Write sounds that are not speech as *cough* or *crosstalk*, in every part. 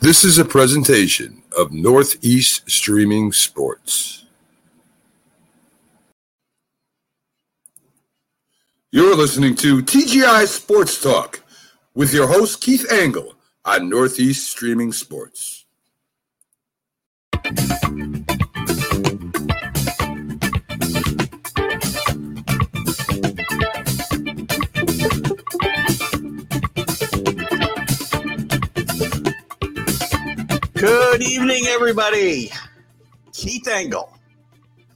This is a presentation of Northeast Streaming Sports. You're listening to TGI Sports Talk with your host, Keith Engle, on Northeast Streaming Sports. Good evening, everybody. Keith Engle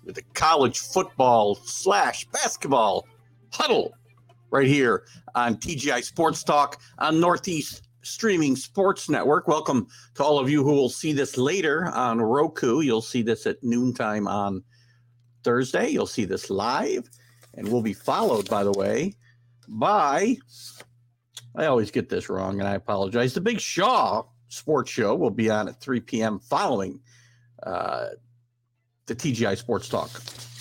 with the college football slash basketball huddle right here on TGI Sports Talk on Northeast Streaming Sports Network. Welcome to all of you who will see this later on Roku. You'll see this at noontime on Thursday. You'll see this live, and will be followed, by the way, by I always get this wrong, and I apologize. The Big Shaw sports show will be on at 3 p.m. following uh, the TGI Sports Talk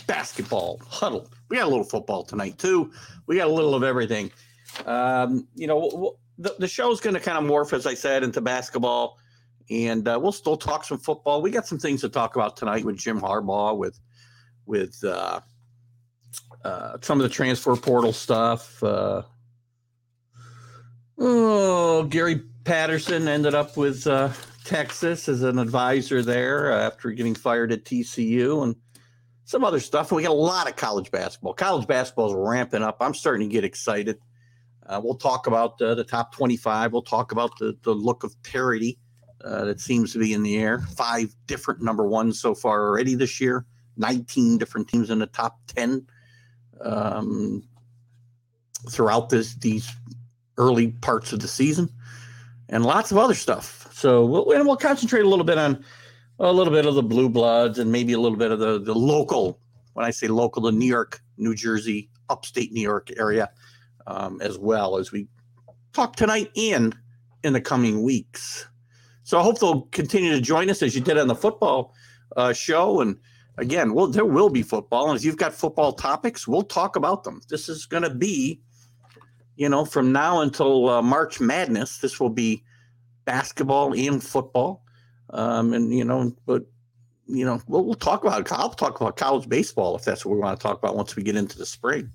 basketball huddle. We got a little football tonight too. We got a little of everything. Um, you know, the, the show's going to kind of morph, as I said, into basketball, and uh, we'll still talk some football. We got some things to talk about tonight with Jim Harbaugh, with with uh, uh, some of the transfer portal stuff. Uh, oh, Gary Patterson ended up with uh, Texas as an advisor there after getting fired at TCU and some other stuff. We got a lot of college basketball. College basketball is ramping up. I'm starting to get excited. Uh, we'll talk about uh, the top 25. We'll talk about the, the look of parity uh, that seems to be in the air. Five different number ones so far already this year, 19 different teams in the top 10 um, throughout this, these early parts of the season and lots of other stuff. So we'll and we'll concentrate a little bit on a little bit of the blue bloods and maybe a little bit of the the local. When I say local, the New York, New Jersey, upstate New York area, um, as well as we talk tonight and in the coming weeks. So I hope they'll continue to join us as you did on the football uh, show. And again, well, there will be football, and if you've got football topics, we'll talk about them. This is going to be you know, from now until uh, March Madness, this will be basketball and football. Um, and, you know, but, you know, we'll, we'll talk about, I'll talk about college baseball if that's what we want to talk about once we get into the spring.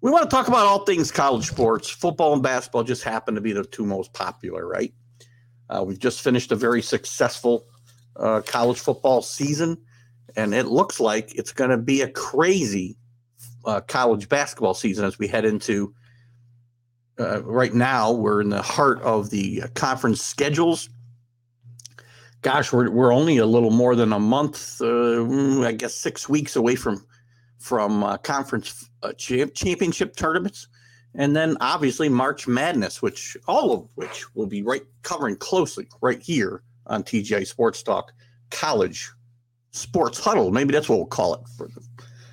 We want to talk about all things college sports. Football and basketball just happen to be the two most popular, right? Uh, we've just finished a very successful uh, college football season, and it looks like it's going to be a crazy uh, college basketball season as we head into uh, right now we're in the heart of the conference schedules. Gosh, we're we're only a little more than a month, uh, I guess six weeks away from from uh, conference uh, championship tournaments, and then obviously March Madness, which all of which will be right covering closely right here on TGI Sports Talk College Sports Huddle. Maybe that's what we'll call it for the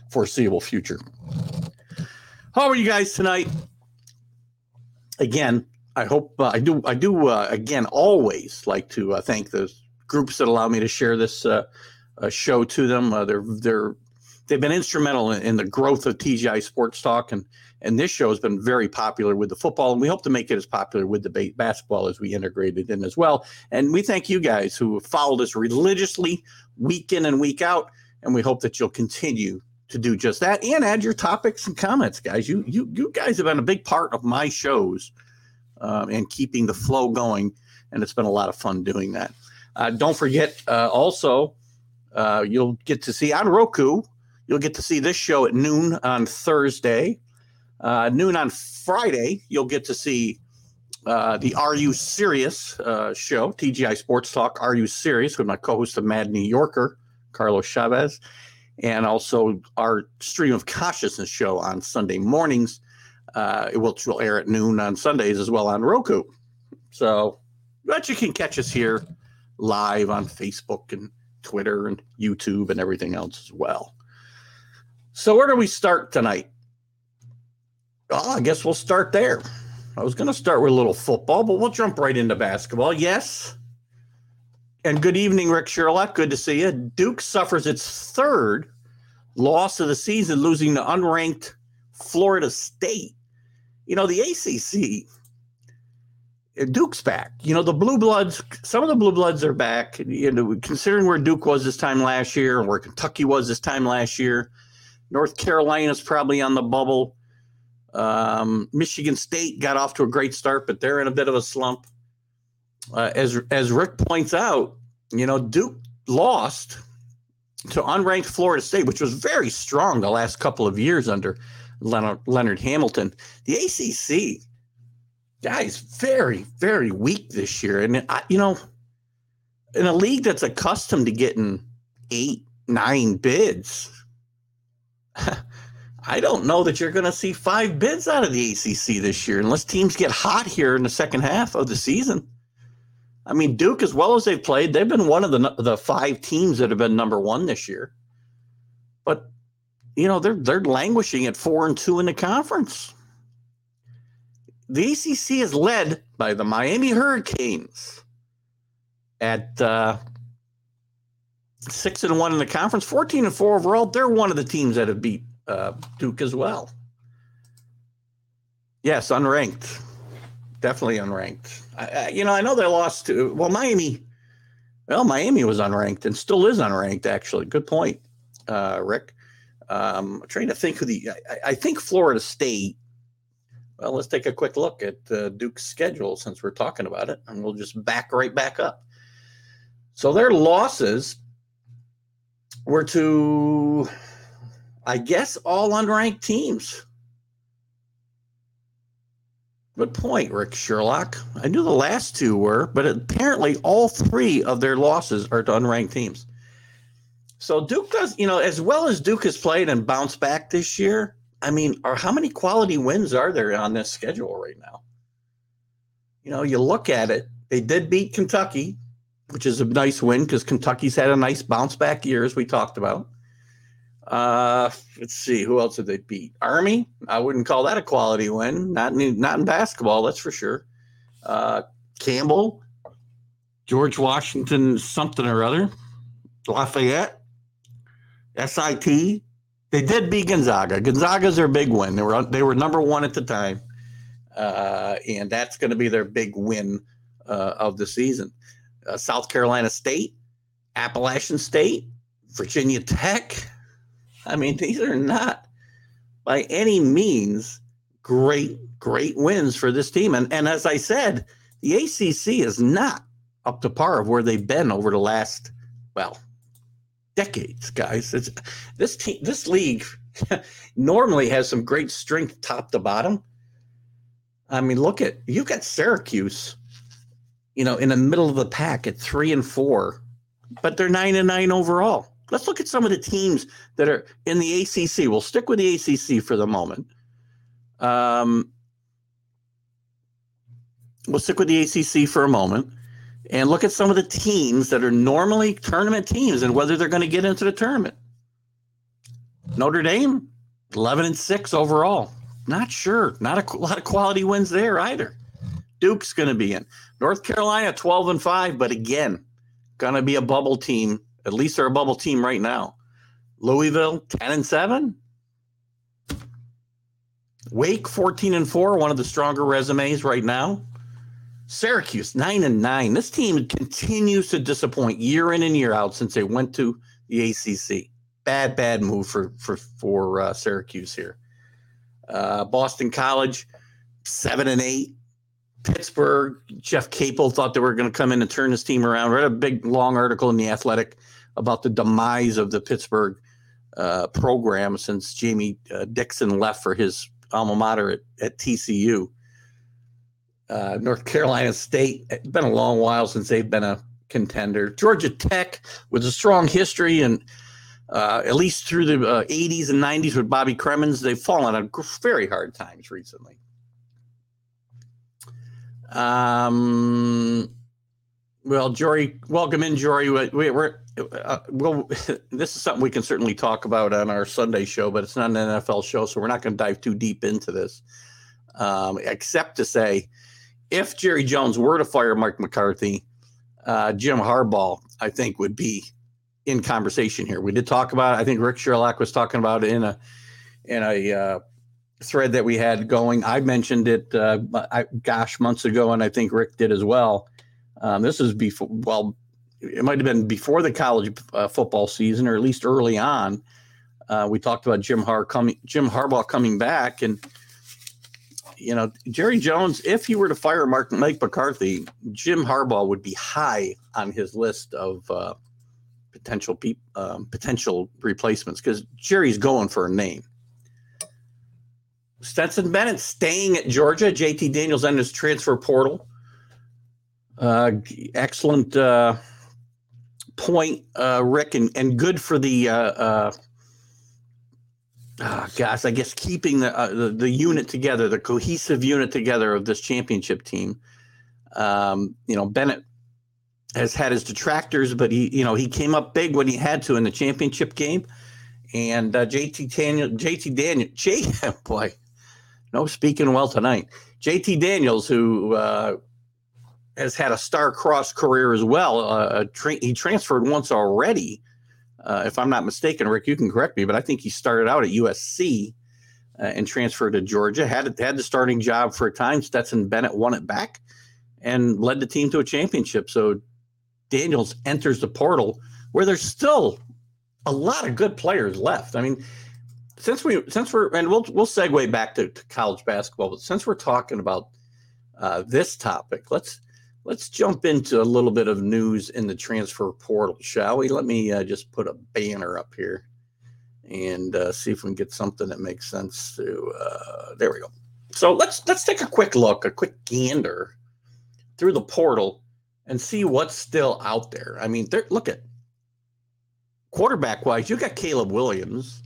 foreseeable future. How are you guys tonight? Again, I hope uh, I do. I do uh, again always like to uh, thank the groups that allow me to share this uh, uh, show to them. Uh, they're they're they've been instrumental in, in, the growth of TGI Sports Talk, and and this show has been very popular with the football, and we hope to make it as popular with the basketball as we integrate it in as well. And we thank you guys who followed us religiously week in and week out, and we hope that you'll continue to do just that and add your topics and comments, guys. You you you guys have been a big part of my shows um, and keeping the flow going, and it's been a lot of fun doing that. Uh, don't forget, uh, also, uh, you'll get to see on Roku. You'll get to see this show at noon on Thursday, uh, noon on Friday. You'll get to see uh, the Are You Serious uh, show, TGI Sports Talk. Are You Serious with my co-host, the Mad New Yorker, Carlos Chavez and also our stream of consciousness show on Sunday mornings, uh, which will air at noon on Sundays as well on Roku. So, but you can catch us here live on Facebook and Twitter and YouTube and everything else as well. So, where do we start tonight? Oh, I guess we'll start there. I was going to start with a little football, but we'll jump right into basketball. Yes, and good evening, Rick Sherlock. Good to see you. Duke suffers its third loss of the season, losing to unranked Florida State. You know, the ACC, Duke's back. You know, the blue bloods, some of the blue bloods are back. You know, considering where Duke was this time last year and where Kentucky was this time last year, North Carolina's probably on the bubble. Um, Michigan State got off to a great start, but they're in a bit of a slump. Uh, as as Rick points out, you know, Duke lost to unranked Florida State, which was very strong the last couple of years under Leonard, Leonard Hamilton. The ACC, guys, very, very weak this year. And, I, you know, in a league that's accustomed to getting eight, nine bids, *laughs* I don't know that you're going to see five bids out of the ACC this year unless teams get hot here in the second half of the season. I mean, Duke, as well as they've played, they've been one of the the five teams that have been number one this year. But you know, they're they're languishing at four and two in the conference. The ACC is led by the Miami Hurricanes at uh, six and one in the conference, fourteen and four overall. They're one of the teams that have beat uh, Duke as well. Yes, unranked, definitely unranked. I, you know, I know they lost to well Miami. Well, Miami was unranked and still is unranked. Actually, good point, uh, Rick. Um, I'm trying to think who the. I, I, think Florida State. Well, let's take a quick look at uh, Duke's schedule since we're talking about it, and we'll just back right back up. So their losses were to, I guess, all unranked teams. Good point, Rick Sherlock. I knew the last two were, but apparently all three of their losses are to unranked teams. So Duke does, you know, as well as Duke has played and bounced back this year. I mean, are how many quality wins are there on this schedule right now? You know, you look at it, they did beat Kentucky, which is a nice win because Kentucky's had a nice bounce back year, as we talked about. Uh, let's see, who else did they beat? Army. I wouldn't call that a quality win. Not in, not in basketball, that's for sure. Uh, Campbell, George Washington, something or other, Lafayette, SIT. They did beat Gonzaga. Gonzaga's their big win. They were they were number one at the time, uh, and that's going to be their big win uh, of the season. Uh, South Carolina State, Appalachian State, Virginia Tech. I mean, these are not by any means great, great wins for this team. And, and as I said, the ACC is not up to par of where they've been over the last, well, decades, guys. It's, this team, this league *laughs* normally has some great strength top to bottom. I mean, look at you got Syracuse, you know, in the middle of the pack at three and four, but they're nine and nine overall. Let's look at some of the teams that are in the ACC. We'll stick with the ACC for the moment. Um, we'll stick with the ACC for a moment and look at some of the teams that are normally tournament teams and whether they're going to get into the tournament. Notre Dame, 11 and 6 overall. Not sure. Not a lot of quality wins there either. Duke's going to be in. North Carolina, 12 and 5, but again, going to be a bubble team at least they're a bubble team right now. Louisville, 10 and 7. Wake, 14 and 4, one of the stronger resumes right now. Syracuse, 9 and 9. This team continues to disappoint year in and year out since they went to the ACC. Bad, bad move for for for uh, Syracuse here. Uh, Boston College, seven and eight. Pittsburgh, Jeff Capel thought they were going to come in and turn this team around. Read a big long article in the Athletic about the demise of the Pittsburgh uh, program since Jamie uh, Dixon left for his alma mater at, at TCU. Uh, North Carolina State, it's been a long while since they've been a contender. Georgia Tech, with a strong history and uh, at least through the 80s uh, and 90s with Bobby Cremins, they've fallen on very hard times recently. Um, well, Jory, welcome in, Jory. We, are uh, well. *laughs* This is something we can certainly talk about on our Sunday show, but it's not an NFL show, so we're not going to dive too deep into this. Um, except to say, if Jerry Jones were to fire Mike McCarthy, uh, Jim Harbaugh, I think, would be in conversation here. We did talk about. I think Rick Sherlock was talking about it in a in a uh, thread that we had going. I mentioned it, uh, I, gosh, months ago, and I think Rick did as well. Um, this is before, well, it might have been before the college uh, football season, or at least early on. Uh, we talked about Jim Har coming, Jim Harbaugh coming back, and you know Jerry Jones. If he were to fire Mark Mike McCarthy, Jim Harbaugh would be high on his list of uh, potential pe- um, potential replacements because Jerry's going for a name. Stetson Bennett staying at Georgia. JT Daniels on his transfer portal. Uh, excellent uh, point, uh, Rick, and, and good for the uh, uh, oh gosh, I guess keeping the, uh, the, the unit together, the cohesive unit together of this championship team. Um, you know, Bennett has had his detractors, but he, you know, he came up big when he had to in the championship game. And uh, JT Daniel, JT Daniel, J, *laughs* boy, no speaking well tonight. JT Daniels, who uh, has had a star-crossed career as well. Uh, tra- he transferred once already, uh, if I'm not mistaken. Rick, you can correct me, but I think he started out at USC uh, and transferred to Georgia. Had had the starting job for a time. Stetson Bennett won it back and led the team to a championship. So Daniels enters the portal where there's still a lot of good players left. I mean, since we since we're and we'll we'll segue back to, to college basketball, but since we're talking about uh, this topic, let's let's jump into a little bit of news in the transfer portal, shall we? Let me uh, just put a banner up here and uh, see if we can get something that makes sense. To uh, there we go. So let's let's take a quick look, a quick gander through the portal and see what's still out there. I mean, look at quarterback wise, you got Caleb Williams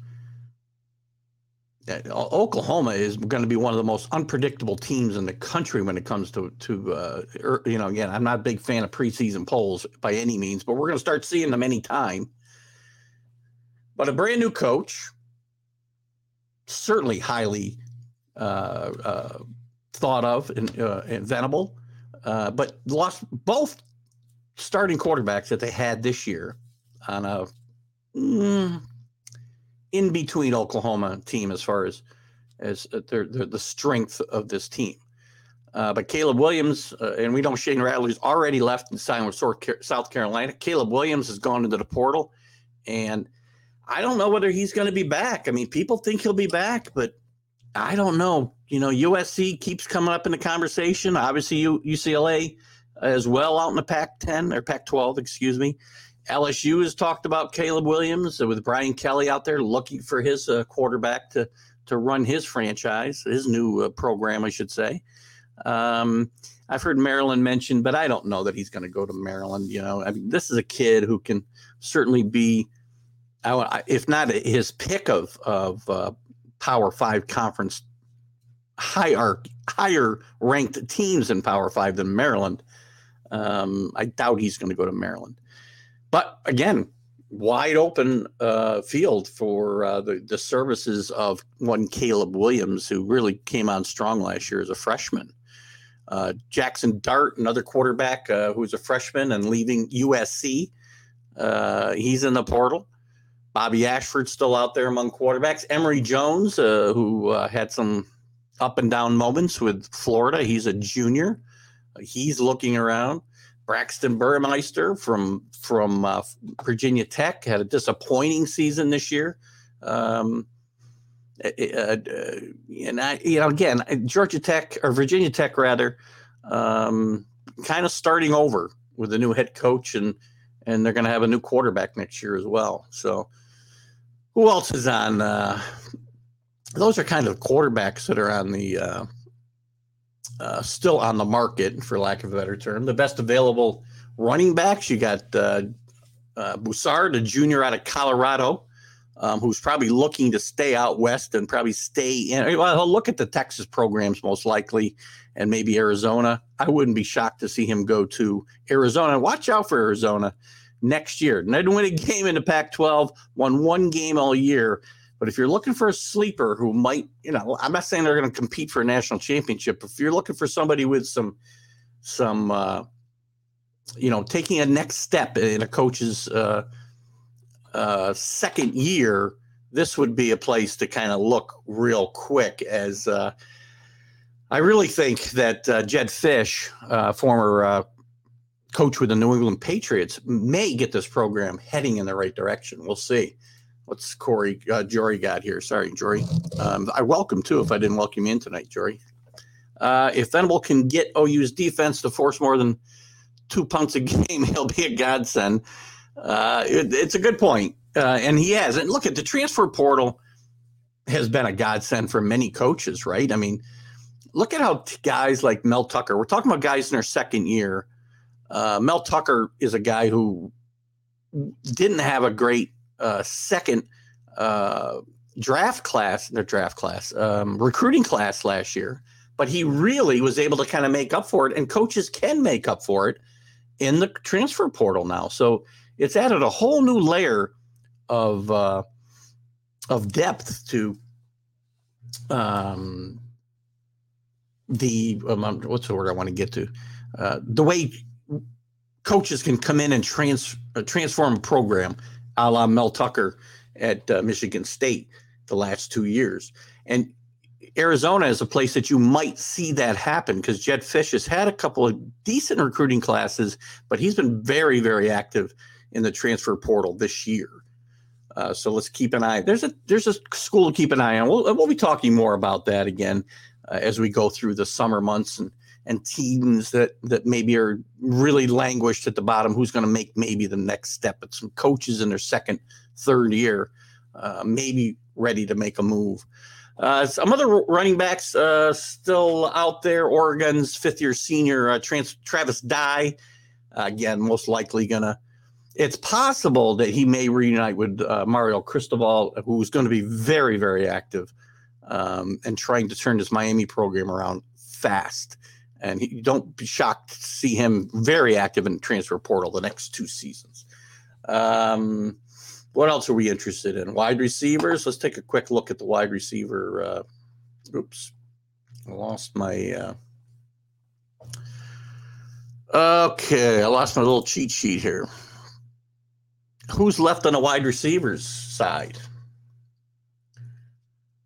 Oklahoma is going to be one of the most unpredictable teams in the country when it comes to to uh, er, you know again I'm not a big fan of preseason polls by any means, but we're going to start seeing them anytime. But a brand new coach, certainly highly uh, uh, thought of and, uh, and venable, uh, but lost both starting quarterbacks that they had this year on a. Mm, in between Oklahoma team as far as as uh, their, their the strength of this team. Uh, but Caleb Williams, uh, and we know Shane Rattler's already left and signed with South Carolina. Caleb Williams has gone into the portal, and I don't know whether he's going to be back. I mean, people think he'll be back, but I don't know. You know, USC keeps coming up in the conversation. Obviously, UCLA as well out in the Pac-10 or Pac-12, excuse me. LSU has talked about Caleb Williams with Brian Kelly out there looking for his uh, quarterback to to run his franchise, his new uh, program, I should say. Um, I've heard Maryland mentioned, but I don't know that he's going to go to Maryland. You know, I mean, this is a kid who can certainly be, if not his pick of of uh, Power Five conference higher higher ranked teams in Power Five than Maryland. Um, I doubt he's going to go to Maryland. But again, wide open uh, field for uh, the, the services of one Caleb Williams, who really came on strong last year as a freshman. Uh, Jaxson Dart, another quarterback uh, who's a freshman and leaving USC. Uh, he's in the portal. Bobby Ashford still out there among quarterbacks. Emory Jones, uh, who had some up and down moments with Florida, he's a junior. he's looking around. Braxton Burmeister from from uh, Virginia Tech had a disappointing season this year. Um, uh, uh, and I, you know, again, Georgia Tech or Virginia Tech rather, um, kind of starting over with a new head coach, and and they're going to have a new quarterback next year as well. So, who else is on? Uh, those are kind of quarterbacks that are on the uh, still on the market, for lack of a better term. The best available running backs you got uh, uh, a junior out of Colorado, um, who's probably looking to stay out west and probably stay in. Well, he'll look at the Texas programs most likely, and maybe Arizona. I wouldn't be shocked to see him go to Arizona. Watch out for Arizona next year. Didn't win a game in the Pac-12, won one game all year but if you're looking for a sleeper who might, you know, I'm not saying they're going to compete for a national championship. If you're looking for somebody with some, some, uh, you know, taking a next step in a coach's uh, uh, second year, this would be a place to kind of look real quick as uh, I really think that uh, Jedd Fisch, uh, former uh, coach with the New England Patriots, may get this program heading in the right direction. We'll see. What's Corey uh, Jory got here? Sorry, Jory. Um, I welcome too. If I didn't welcome you in tonight, Jory. Uh, if Venable can get OU's defense to force more than two punts a *laughs* game, he'll be a godsend. Uh, it, it's a good point. Uh, and he has. And look at the transfer portal has been a godsend for many coaches, right? I mean, look at how guys like Mel Tucker, we're talking about guys in their second year. Uh, Mel Tucker is a guy who didn't have a great uh, second uh, draft class, their draft class, um, recruiting class last year, but he really was able to kind of make up for it. And coaches can make up for it in the transfer portal now. So it's added a whole new layer of uh, of depth to um, the um, what's the word I want to get to uh, the way coaches can come in and trans uh, transform a program, a la Mel Tucker at uh, Michigan State the last two years, and Arizona is a place that you might see that happen because Jedd Fisch has had a couple of decent recruiting classes, but he's been very, very active in the transfer portal this year. Uh, so let's keep an eye. There's a there's a school to keep an eye on. We'll we'll be talking more about that again uh, as we go through the summer months and and teams that that maybe are really languished at the bottom. Who's going to make maybe the next step? But some coaches in their second, third year, uh, maybe ready to make a move. Uh, some other running backs uh, still out there. Oregon's fifth year senior uh, Trans- Travis Dye, again, most likely gonna it's possible that he may reunite with uh, Mario Cristobal, who's going to be very, very active um, and trying to turn this Miami program around fast. And he, don't be shocked to see him very active in transfer portal the next two seasons. Um, what else are we interested in? Wide receivers. Let's take a quick look at the wide receiver. Uh, oops, I lost my. Uh, okay, I lost my little cheat sheet here who's left on the wide receivers side?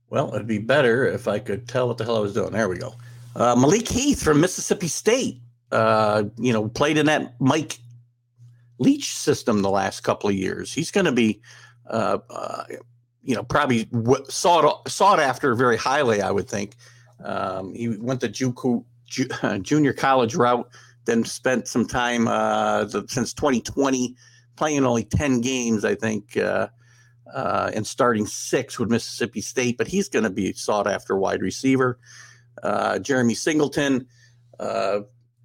Well, it'd be better if I could tell what the hell I was doing. There we go. Uh, Malik Heath from Mississippi State, uh, you know, played in that Mike Leach system the last couple of years. He's going to be, uh, uh, you know, probably w- sought sought after very highly. I would think. Um, he went the JUCO, ju- *laughs* junior college route, then spent some time uh, the, since 2020 playing only 10 games, I think, uh, and starting six with Mississippi State, but he's going to be sought after wide receiver. Uh, Jeremy Singleton uh,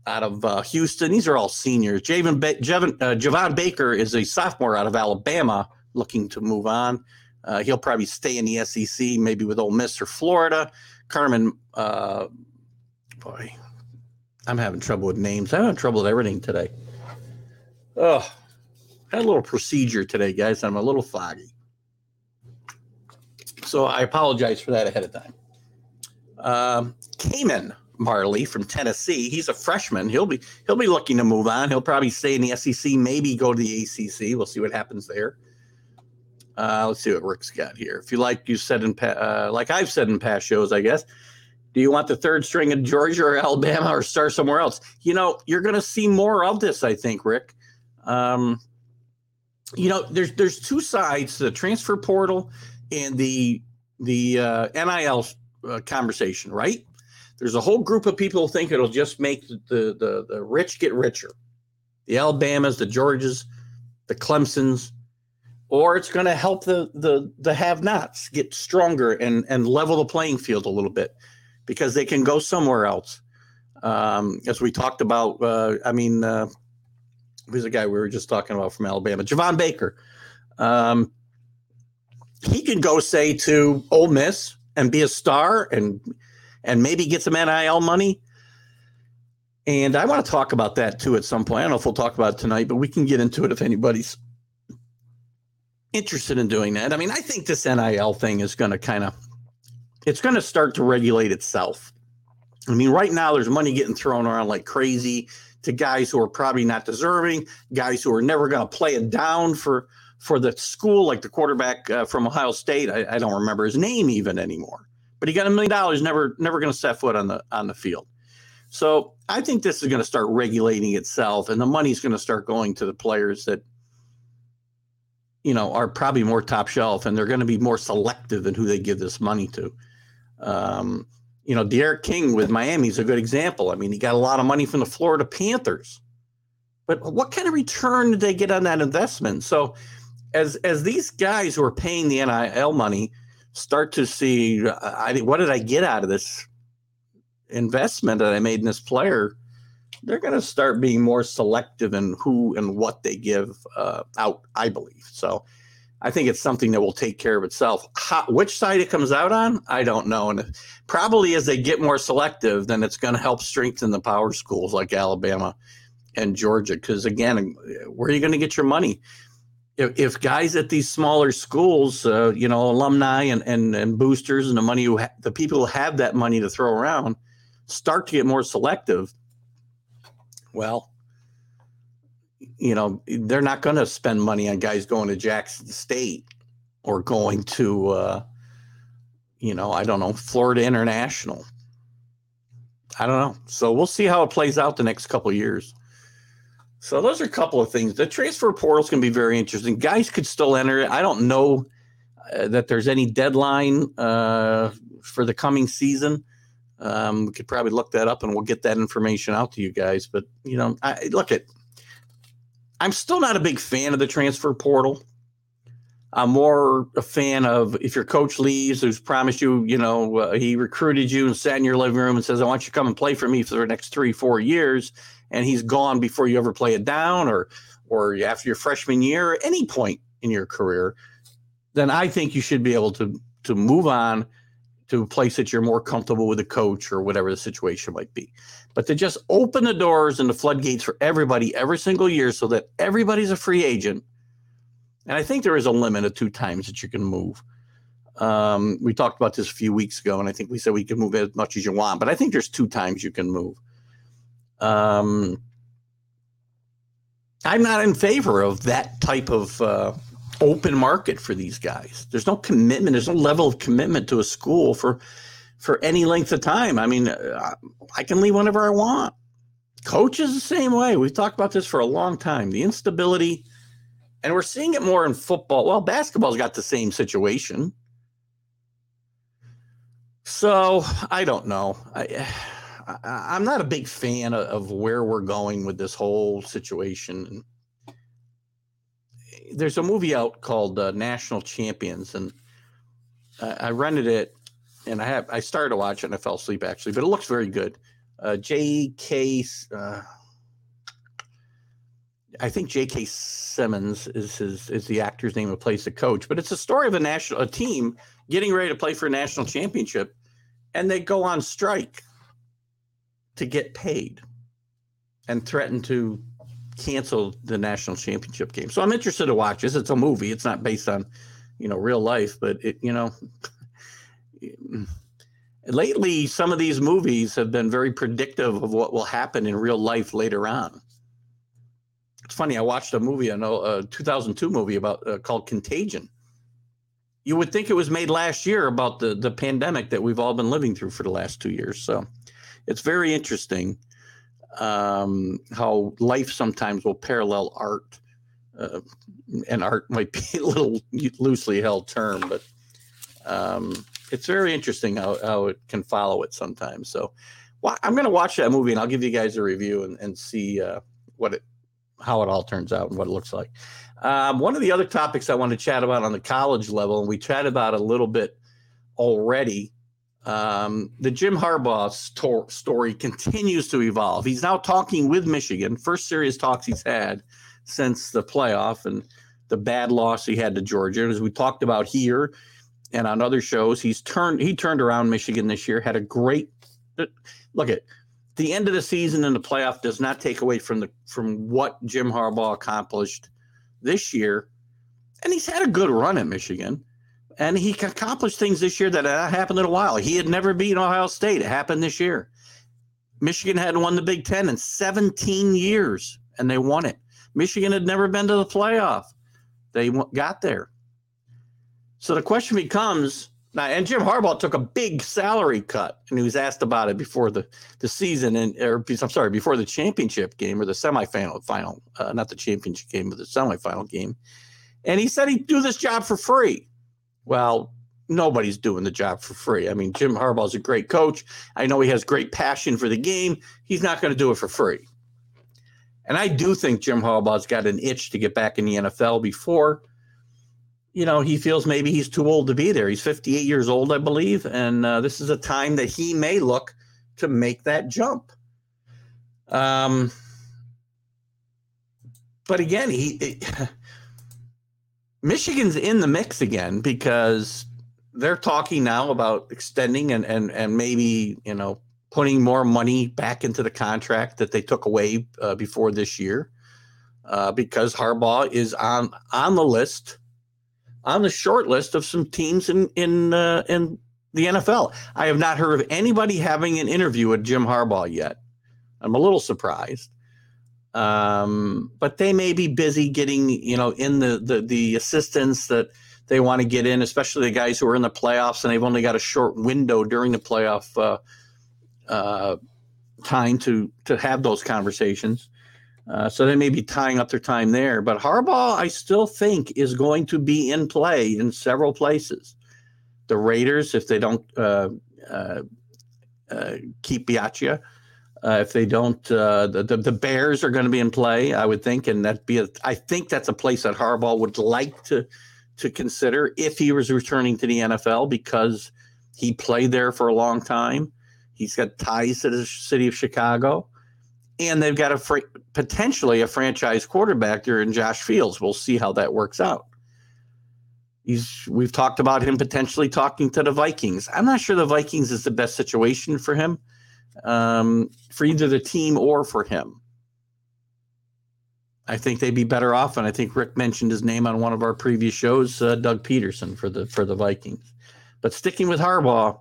out of uh, Houston. These are all seniors. Javon, ba- Javon, uh, Javon Baker is a sophomore out of Alabama looking to move on. he'll probably stay in the SEC, maybe with Ole Miss or Florida. Carmen, boy, I'm having trouble with names. I'm having trouble with everything today. Oh, had a little procedure today, guys. I'm a little foggy. So I apologize for that ahead of time. Um, Cayman Marley from Tennessee. He's a freshman. He'll be he'll be looking to move on. He'll probably stay in the SEC, maybe go to the ACC. We'll see what happens there. Uh, let's see what Rick's got here. If you like, you said in uh, like I've said in past shows, I guess. Do you want the third string in Georgia or Alabama or start somewhere else? You know, you're going to see more of this, I think, Rick. Um, you know, there's there's two sides the transfer portal and the the uh, NIL uh, conversation, right? There's a whole group of people who think it'll just make the, the the rich get richer, the Alabamas, the Georgias, the Clemsons, or it's going to help the the the have-nots get stronger and and level the playing field a little bit because they can go somewhere else. Um, as we talked about, uh, I mean, uh, who's the guy we were just talking about from Alabama, Javon Baker. Um, he can go say to Ole Miss and be a star and and maybe get some NIL money. And I want to talk about that too at some point. I don't know if we'll talk about it tonight, but we can get into it if anybody's interested in doing that. I mean, I think this NIL thing is going to kind of it's going to start to regulate itself. I mean, right now there's money getting thrown around like crazy to guys who are probably not deserving, guys who are never going to play it down for for the school, like the quarterback uh, from Ohio State. I, I, don't remember his name even anymore, but he got a million dollars. Never, never going to set foot on the on the field. So I think this is going to start regulating itself, and the money's going to start going to the players that you know are probably more top shelf, and they're going to be more selective in who they give this money to. Um, you know, D'Eriq King with Miami is a good example. I mean, he got a lot of money from the Florida Panthers, but what kind of return did they get on that investment? So as as these guys who are paying the NIL money start to see, I what did I get out of this investment that I made in this player? They're going to start being more selective in who and what they give uh, out. I believe so. I think it's something that will take care of itself. How, which side it comes out on, I don't know. And probably as they get more selective, then it's going to help strengthen the power schools like Alabama and Georgia. Because again, where are you going to get your money? If, if guys at these smaller schools, uh, you know, alumni and, and, and boosters and the money who ha- the people who have that money to throw around start to get more selective, well, you know, they're not going to spend money on guys going to Jackson State or going to, uh, you know, I don't know, Florida International. I don't know. So we'll see how it plays out the next couple years. So those are a couple of things. The transfer portal is going to be very interesting. Guys could still enter it. I don't know uh, that there's any deadline uh, for the coming season. Um, we could probably look that up and we'll get that information out to you guys. But you know, I, look at. I'm still not a big fan of the transfer portal. I'm more a fan of if your coach leaves, who's promised you, you know, uh, he recruited you and sat in your living room and says, "I want you to come and play for me for the next three, four years," and he's gone before you ever play it down or or after your freshman year or any point in your career, then I think you should be able to to move on to a place that you're more comfortable with a coach or whatever the situation might be. But to just open the doors and the floodgates for everybody every single year so that everybody's a free agent. And I think there is a limit of two times that you can move. Um, we talked about this a few weeks ago, and I think we said we can move as much as you want, but I think there's two times you can move. Um, I'm not in favor of that type of uh, open market for these guys. There's no commitment. There's no level of commitment to a school for for any length of time. I mean, uh, I can leave whenever I want. Coaches the same way. We've talked about this for a long time. The instability, and we're seeing it more in football. Well, basketball's got the same situation. So I don't know. I, I, am not a big fan of, of, where we're going with this whole situation. There's a movie out called uh, National Champions, and I, I rented it, and I have I started to watch it and I fell asleep actually, but it looks very good. Uh, J.K. Uh, I think J.K. Simmons is his is the actor's name who plays the coach, but it's a story of a national a team getting ready to play for a national championship, and they go on strike to get paid and threatened to cancel the national championship game. So I'm interested to watch this. It's a movie. It's not based on, you know, real life, but it, you know, *laughs* lately some of these movies have been very predictive of what will happen in real life later on. It's funny. I watched a movie, a 2002 movie about uh, called Contagion. You would think it was made last year about the the pandemic that we've all been living through for the last two years. So it's very interesting um, how life sometimes will parallel art. Uh, and art might be *laughs* a little loosely held term, but um, it's very interesting how, how it can follow it sometimes. So well, I'm going to watch that movie and I'll give you guys a review and, and see uh, what it, how it all turns out and what it looks like. Um, one of the other topics I want to chat about on the college level, and we chatted about a little bit already, um, the Jim Harbaugh sto- story continues to evolve. He's now talking with Michigan, first serious talks he's had since the playoff and the bad loss he had to Georgia. And as we talked about here and on other shows, he's turned he turned around Michigan this year. Had a great look at the end of the season and the playoff does not take away from the from what Jim Harbaugh accomplished this year, and he's had a good run at Michigan and he accomplished things this year that happened in a while. He had never beaten Ohio State. It happened this year. Michigan hadn't won the Big Ten in 17 years, and they won it. Michigan had never been to the playoff. they got there. So the question becomes now, and Jim Harbaugh took a big salary cut, and he was asked about it before the, the season, and or I'm sorry, before the championship game or the semifinal final, uh, not the championship game, but the semifinal game, and he said he'd do this job for free. Well, nobody's doing the job for free. I mean, Jim Harbaugh's a great coach. I know he has great passion for the game. He's not going to do it for free. And I do think Jim Harbaugh's got an itch to get back in the NFL before, you know, he feels maybe he's too old to be there. He's 58 years old, I believe. And uh, this is a time that he may look to make that jump. Um, but again, he. It, Michigan's in the mix again because they're talking now about extending and and and maybe you know putting more money back into the contract that they took away uh, before this year uh, because Harbaugh is on on the list on the short list of some teams in in uh, in the NFL. I have not heard of anybody having an interview with Jim Harbaugh yet. I'm a little surprised. Um, but they may be busy getting, you know, in the the, the assistants that they want to get in, especially the guys who are in the playoffs and they've only got a short window during the playoff uh, uh, time to to have those conversations. Uh, so they may be tying up their time there. But Harbaugh, I still think, is going to be in play in several places. The Raiders, if they don't uh, uh, uh, keep Bisaccia, uh, if they don't, uh, the, the, Bears are going to be in play, I would think, and that be a, I think that's a place that Harbaugh would like to to consider if he was returning to the NFL because he played there for a long time. He's got ties to the city of Chicago, and they've got a fr- potentially a franchise quarterback there in Josh Fields. We'll see how that works out. He's we've talked about him potentially talking to the Vikings. I'm not sure the Vikings is the best situation for him um, for either the team or for him. I think they'd be better off, and I think Rick mentioned his name on one of our previous shows, uh, Doug Pederson for the for the Vikings. But sticking with Harbaugh,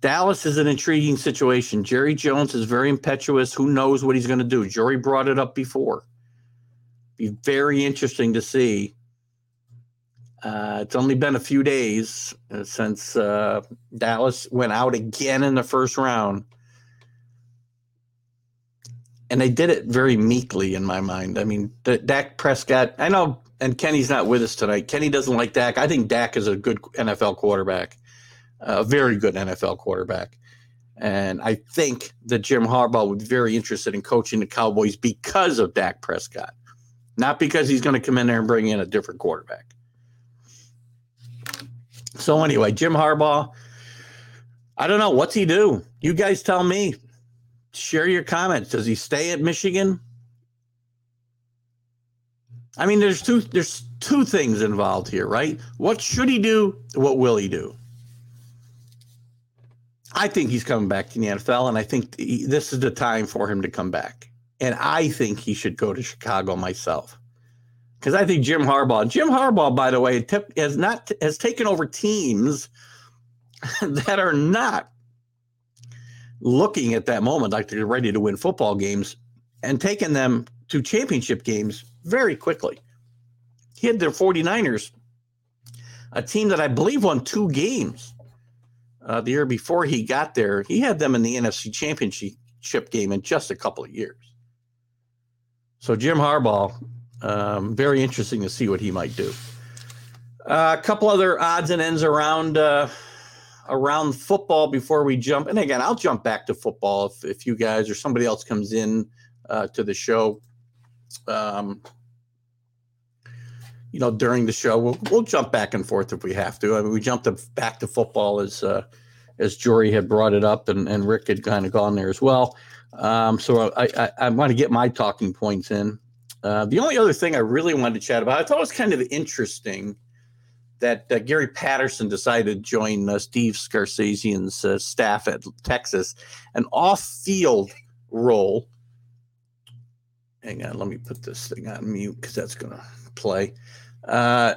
Dallas is an intriguing situation. Jerry Jones is very impetuous. Who knows what he's going to do? Jerry brought it up before. Be very interesting to see. Uh, it's only been a few days uh, since uh, Dallas went out again in the first round and they did it very meekly in my mind. I mean, the, Dak Prescott. I know, and Kenny's not with us tonight. Kenny doesn't like Dak. I think Dak is a good NFL quarterback, a very good NFL quarterback, and I think that Jim Harbaugh would be very interested in coaching the Cowboys because of Dak Prescott, not because he's going to come in there and bring in a different quarterback. So anyway, Jim Harbaugh. I don't know what's he do. You guys tell me share your comments. Does he stay at Michigan? I mean, there's two there's two things involved here, right? What should he do? What will he do? I think he's coming back to the NFL, and I think this is the time for him to come back. And I think he should go to Chicago myself, because I think Jim Harbaugh. Jim Harbaugh, by the way, has not has taken over teams *laughs* that are not looking at that moment like they're ready to win football games and taking them to championship games very quickly. He had their 49ers, a team that I believe won two games uh, the year before he got there. He had them in the NFC championship game in just a couple of years. So Jim Harbaugh, um, very interesting to see what he might do. Uh, a couple other odds and ends around uh, around football before we jump. And again, I'll jump back to football if, if you guys or somebody else comes in uh, to the show. Um, you know, during the show, we'll we'll jump back and forth if we have to. I mean, we jumped back to football as uh, as Jory had brought it up, and, and Rick had kind of gone there as well. Um, so I, I, I want to get my talking points in. Uh, the only other thing I really wanted to chat about, I thought was kind of interesting that uh, Gary Patterson decided to join uh, Steve Sarkisian's uh, staff at Texas, an off-field role. Hang on, let me put this thing on mute because that's going to play. Uh,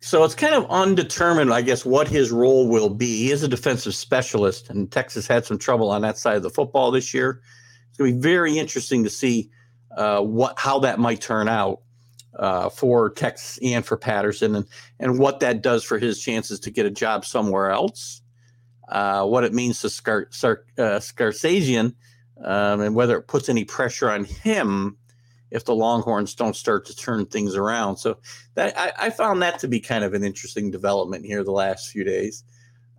so it's kind of undetermined, I guess, what his role will be. He is a defensive specialist, and Texas had some trouble on that side of the football this year. It's going to be very interesting to see uh, what how that might turn out. Uh, for Tex and for Patterson, and and what that does for his chances to get a job somewhere else. Uh, what it means to Scar, Scar, uh, um, and whether it puts any pressure on him if the Longhorns don't start to turn things around. So that I, I found that to be kind of an interesting development here the last few days.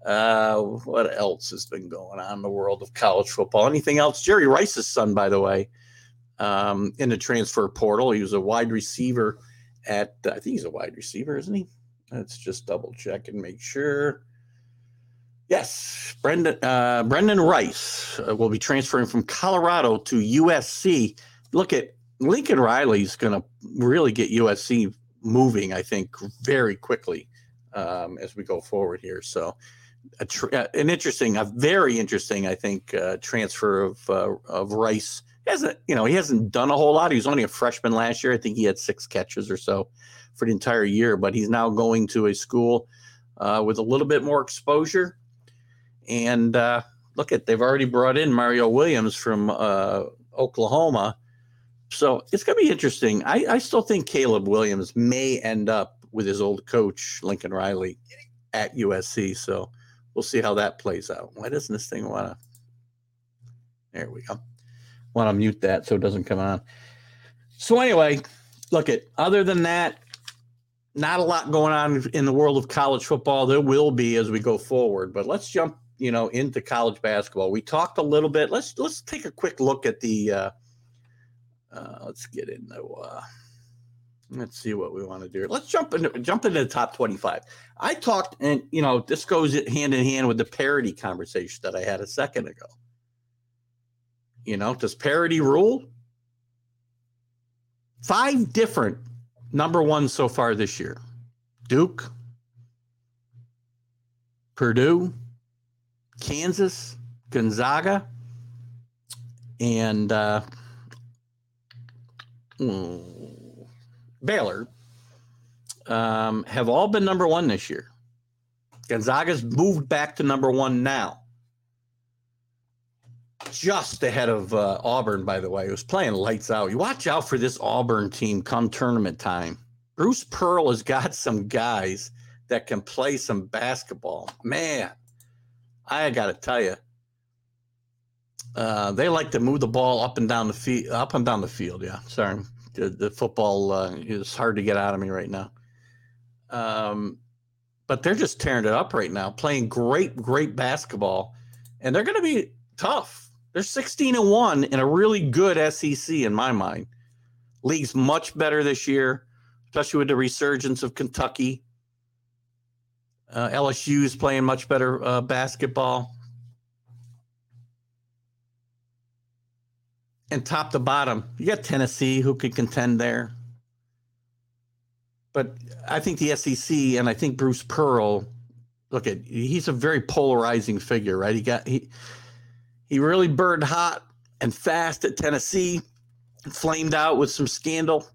Uh, what else has been going on in the world of college football? Anything else? Jerry Rice's son, by the way, um, in the transfer portal. He was a wide receiver at, I think he's a wide receiver, isn't he? Let's just double check and make sure. Yes, Brendan uh, Brenden Rice uh, will be transferring from Colorado to USC. Look at Lincoln Riley's going to really get USC moving, I think, very quickly um, as we go forward here. So, uh, an interesting, a very interesting, I think, uh, transfer of uh, of Rice. Hasn't, you know, he hasn't done a whole lot. He was only a freshman last year. I think he had six catches or so for the entire year, but he's now going to a school uh, with a little bit more exposure. And uh, look at, they've already brought in Mario Williams from uh, Oklahoma so it's going to be interesting. I, I still think Caleb Williams may end up with his old coach, Lincoln Riley, at USC. So we'll see how that plays out. Why doesn't this thing want to? There we go. Want to mute that so it doesn't come on. So anyway, look at other than that, not a lot going on in the world of college football. There will be as we go forward, but let's jump, you know, into college basketball. We talked a little bit. Let's let's take a quick look at the uh, uh, let's get into. Uh, let's see what we want to do. Let's jump into jump into the top twenty-five. I talked, and you know, this goes hand in hand with the parity conversation that I had a second ago. You know, does parity rule? Five different number ones so far this year: Duke, Purdue, Kansas, Gonzaga, and uh, Hmm. Baylor um, have all been number one this year. Gonzaga's moved back to number one now. Just ahead of uh, Auburn, by the way. It was playing lights out. You watch out for this Auburn team come tournament time. Bruce Pearl has got some guys that can play some basketball. Man, I got to tell you, uh, they like to move the ball up and down the field, up and down the field. Yeah, sorry, the, the football uh, is hard to get out of me right now. Um, but they're just tearing it up right now, playing great, great basketball, and they're going to be tough. They're 16 and one in a really good SEC in my mind. League's much better this year, especially with the resurgence of Kentucky. Uh, LSU is playing much better uh, basketball. and top to bottom, you got Tennessee who could contend there. But I think the SEC and I think Bruce Pearl, look at he's a very polarizing figure, right? He got he he really burned hot and fast at Tennessee, flamed out with some scandal,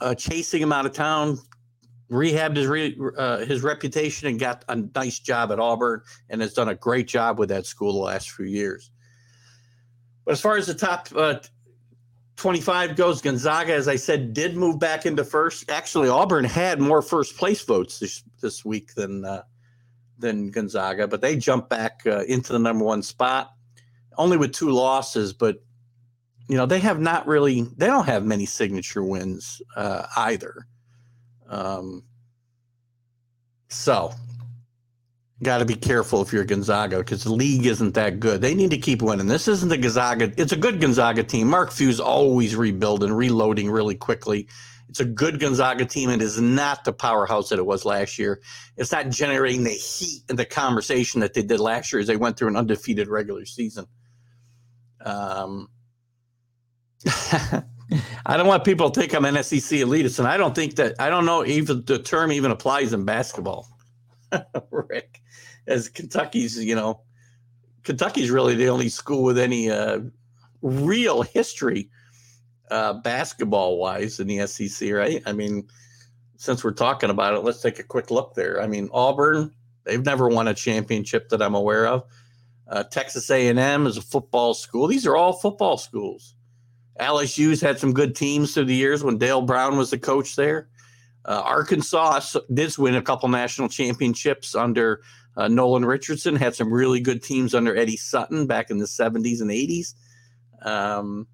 uh, chasing him out of town, rehabbed his re, uh, his reputation, and got a nice job at Auburn, and has done a great job with that school the last few years. But as far as the top uh, 25 goes, Gonzaga, as I said, did move back into first. Actually, Auburn had more first place votes this, this week than uh, than Gonzaga, but they jumped back uh, into the number one spot, only with two losses. But you know, they have not really, they don't have many signature wins uh, either. Um, so got to be careful if you're Gonzaga because the league isn't that good. They need to keep winning. This isn't the Gonzaga. It's a good Gonzaga team. Mark Few's always rebuilding, reloading really quickly. It's a good Gonzaga team. It is not the powerhouse that it was last year. It's not generating the heat and the conversation that they did last year as they went through an undefeated regular season. Um, *laughs* I don't want people to think I'm an SEC elitist, and I don't think that I don't know even the term even applies in basketball. *laughs* Rick as Kentucky's, you know, Kentucky's really the only school with any uh, real history uh, basketball wise in the SEC, right? I mean, since we're talking about it, let's take a quick look there. I mean, Auburn, they've never won a championship that I'm aware of. Uh, Texas A&M is a football school. These are all football schools. LSU's had some good teams through the years when Dale Brown was the coach there. Uh, Arkansas did win a couple national championships under uh, Nolan Richardson, had some really good teams under Eddie Sutton back in the 70s and 80s. Um,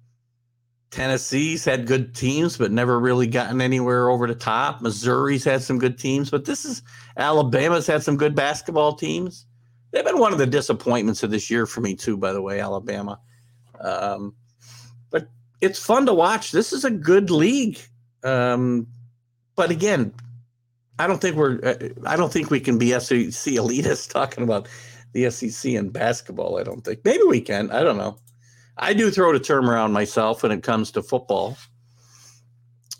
Tennessee's had good teams, but never really gotten anywhere over the top. Missouri's had some good teams, but this is Alabama's had some good basketball teams. They've been one of the disappointments of this year for me, too, by the way, Alabama. Um, but it's fun to watch. This is a good league. Um, but again, I don't think we're. Uh, I don't think we can be SEC elitists *laughs* talking about the SEC in basketball. I don't think. Maybe we can. I don't know. I do throw the term around myself when it comes to football.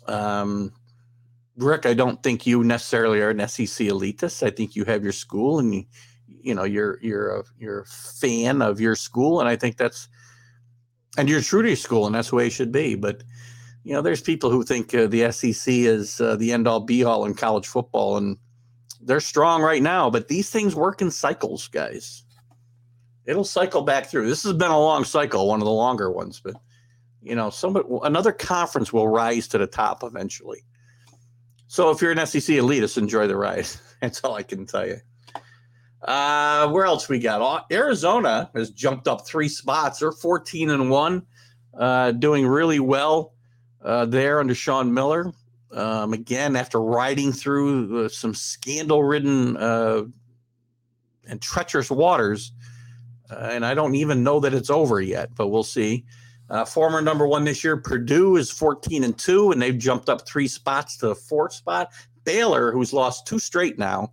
Um, Rick, I don't think you necessarily are an SEC elitist. I think you have your school, and you, you know, you're you're a you're a fan of your school, and I think that's, and you're true to your school, and that's the way it should be. But you know, there's people who think uh, the SEC is uh, the end all be all in college football, and they're strong right now. But these things work in cycles, guys. It'll cycle back through. This has been a long cycle, one of the longer ones, but you know, somebody another conference will rise to the top eventually. So if you're an SEC elitist, enjoy the ride. *laughs* That's all I can tell you. Uh, where else we got? Arizona has jumped up three spots. They're 14 and one, uh, doing really well uh, there under Sean Miller. Um, again, after riding through uh, some scandal ridden uh, and treacherous waters, uh, and I don't even know that it's over yet, but we'll see. Uh, former number one this year, Purdue is 14 and two, and they've jumped up three spots to the fourth spot. Baylor, who's lost two straight now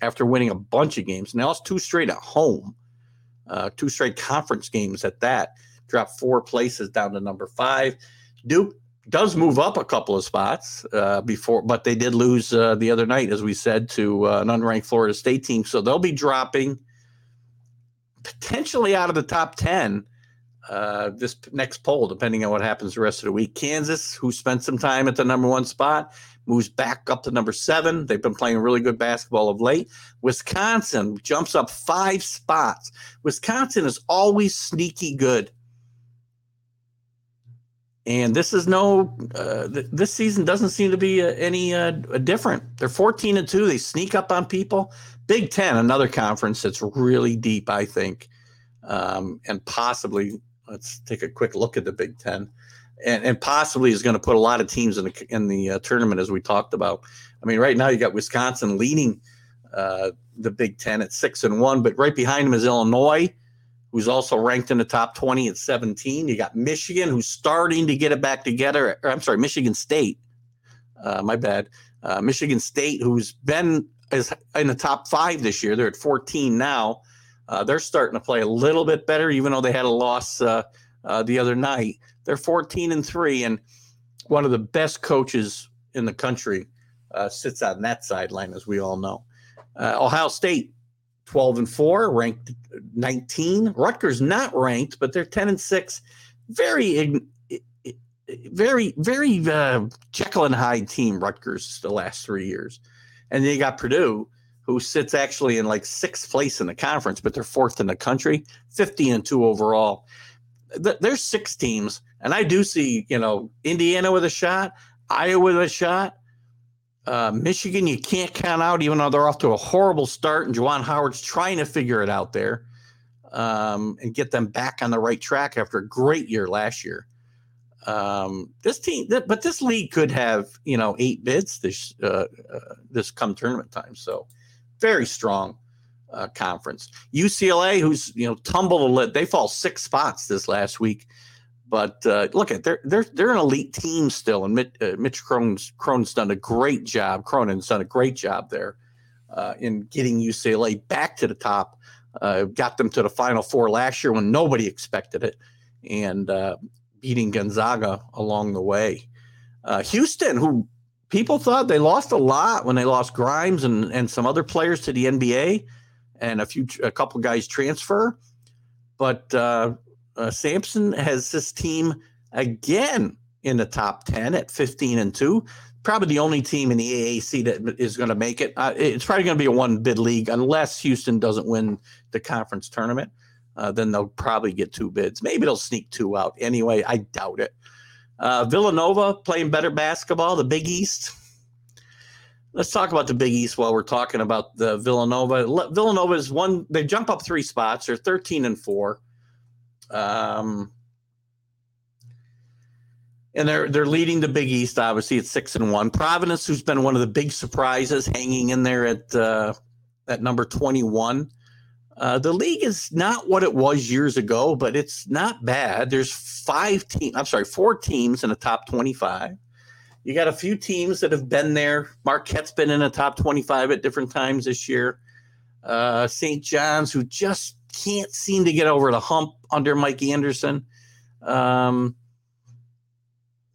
after winning a bunch of games, Now it's two straight at home, uh, two straight conference games at that, dropped four places down to number five. Duke does move up a couple of spots uh, before, but they did lose uh, the other night, as we said, to uh, an unranked Florida State team. So they'll be dropping potentially out of the top 10 uh, this next poll, depending on what happens the rest of the week. Kansas, who spent some time at the number one spot, moves back up to number seven. They've been playing really good basketball of late. Wisconsin jumps up five spots. Wisconsin is always sneaky good and this is no uh, th- this season doesn't seem to be uh, any uh, different they're 14 and 2 they sneak up on people big 10 another conference that's really deep i think um, and possibly let's take a quick look at the big 10 and, and possibly is going to put a lot of teams in the in the uh, tournament as we talked about i mean right now you got wisconsin leading uh, the big 10 at 6 and 1 but right behind them is illinois who's also ranked in the top 20 at 17. You got Michigan, who's starting to get it back together. Or, I'm sorry, Michigan State. Uh, my bad. Uh, Michigan State, who's been is in the top five this year. They're at 14 now. Uh, they're starting to play a little bit better, even though they had a loss uh, the other night. They're 14 and three, and one of the best coaches in the country uh, sits on that sideline, as we all know. Ohio State 12 and 4, ranked 19. Rutgers not ranked, but they're 10 and 6. Very, very, very uh, Jekyll and Hyde team, Rutgers, the last three years. And then you got Purdue, who sits actually in like sixth place in the conference, but they're fourth in the country, 50 and 2 overall. There's six teams, and I do see, you know, Indiana with a shot, Iowa with a shot, uh, Michigan, you can't count out, even though they're off to a horrible start, and Juwan Howard's trying to figure it out there um, and get them back on the right track after a great year last year. Um, this team, but this league could have you know eight bids this uh, uh, this come tournament time. So very strong uh, conference. UCLA, who's you know tumbled a little, they fall six spots this last week. But uh, look at they're they're they're an elite team still, and Mitch, uh, Mitch Cronin's, Cronin's done a great job. Cronin's done a great job there uh, in getting UCLA back to the top. Uh, got them to the Final Four last year when nobody expected it, and uh, beating Gonzaga along the way. Uh, Houston, who people thought they lost a lot when they lost Grimes and and some other players to the NBA, and a few a couple guys transfer, but uh, Sampson has this team again in the top 10 at 15 and 2. Probably the only team in the AAC that is going to make it. Uh, it's probably going to be a one bid league unless Houston doesn't win the conference tournament. uh, then they'll probably get two bids. Maybe they'll sneak two out. Anyway, I doubt it. Uh, Villanova playing better basketball, the Big East. Let's talk about the Big East while we're talking about the Villanova. Villanova is one, they jump up three spots. They're 13 and four. Um, and they're they're leading the Big East. Obviously, it's six and one. Providence, who's been one of the big surprises, hanging in there at uh, at number twenty one. Uh, the league is not what it was years ago, but it's not bad. There's five teams. I'm sorry, four teams in the top twenty five. You got a few teams that have been there. Marquette's been in the top twenty five at different times this year. Uh, St. John's, who just can't seem to get over the hump under Mike Anderson. Um,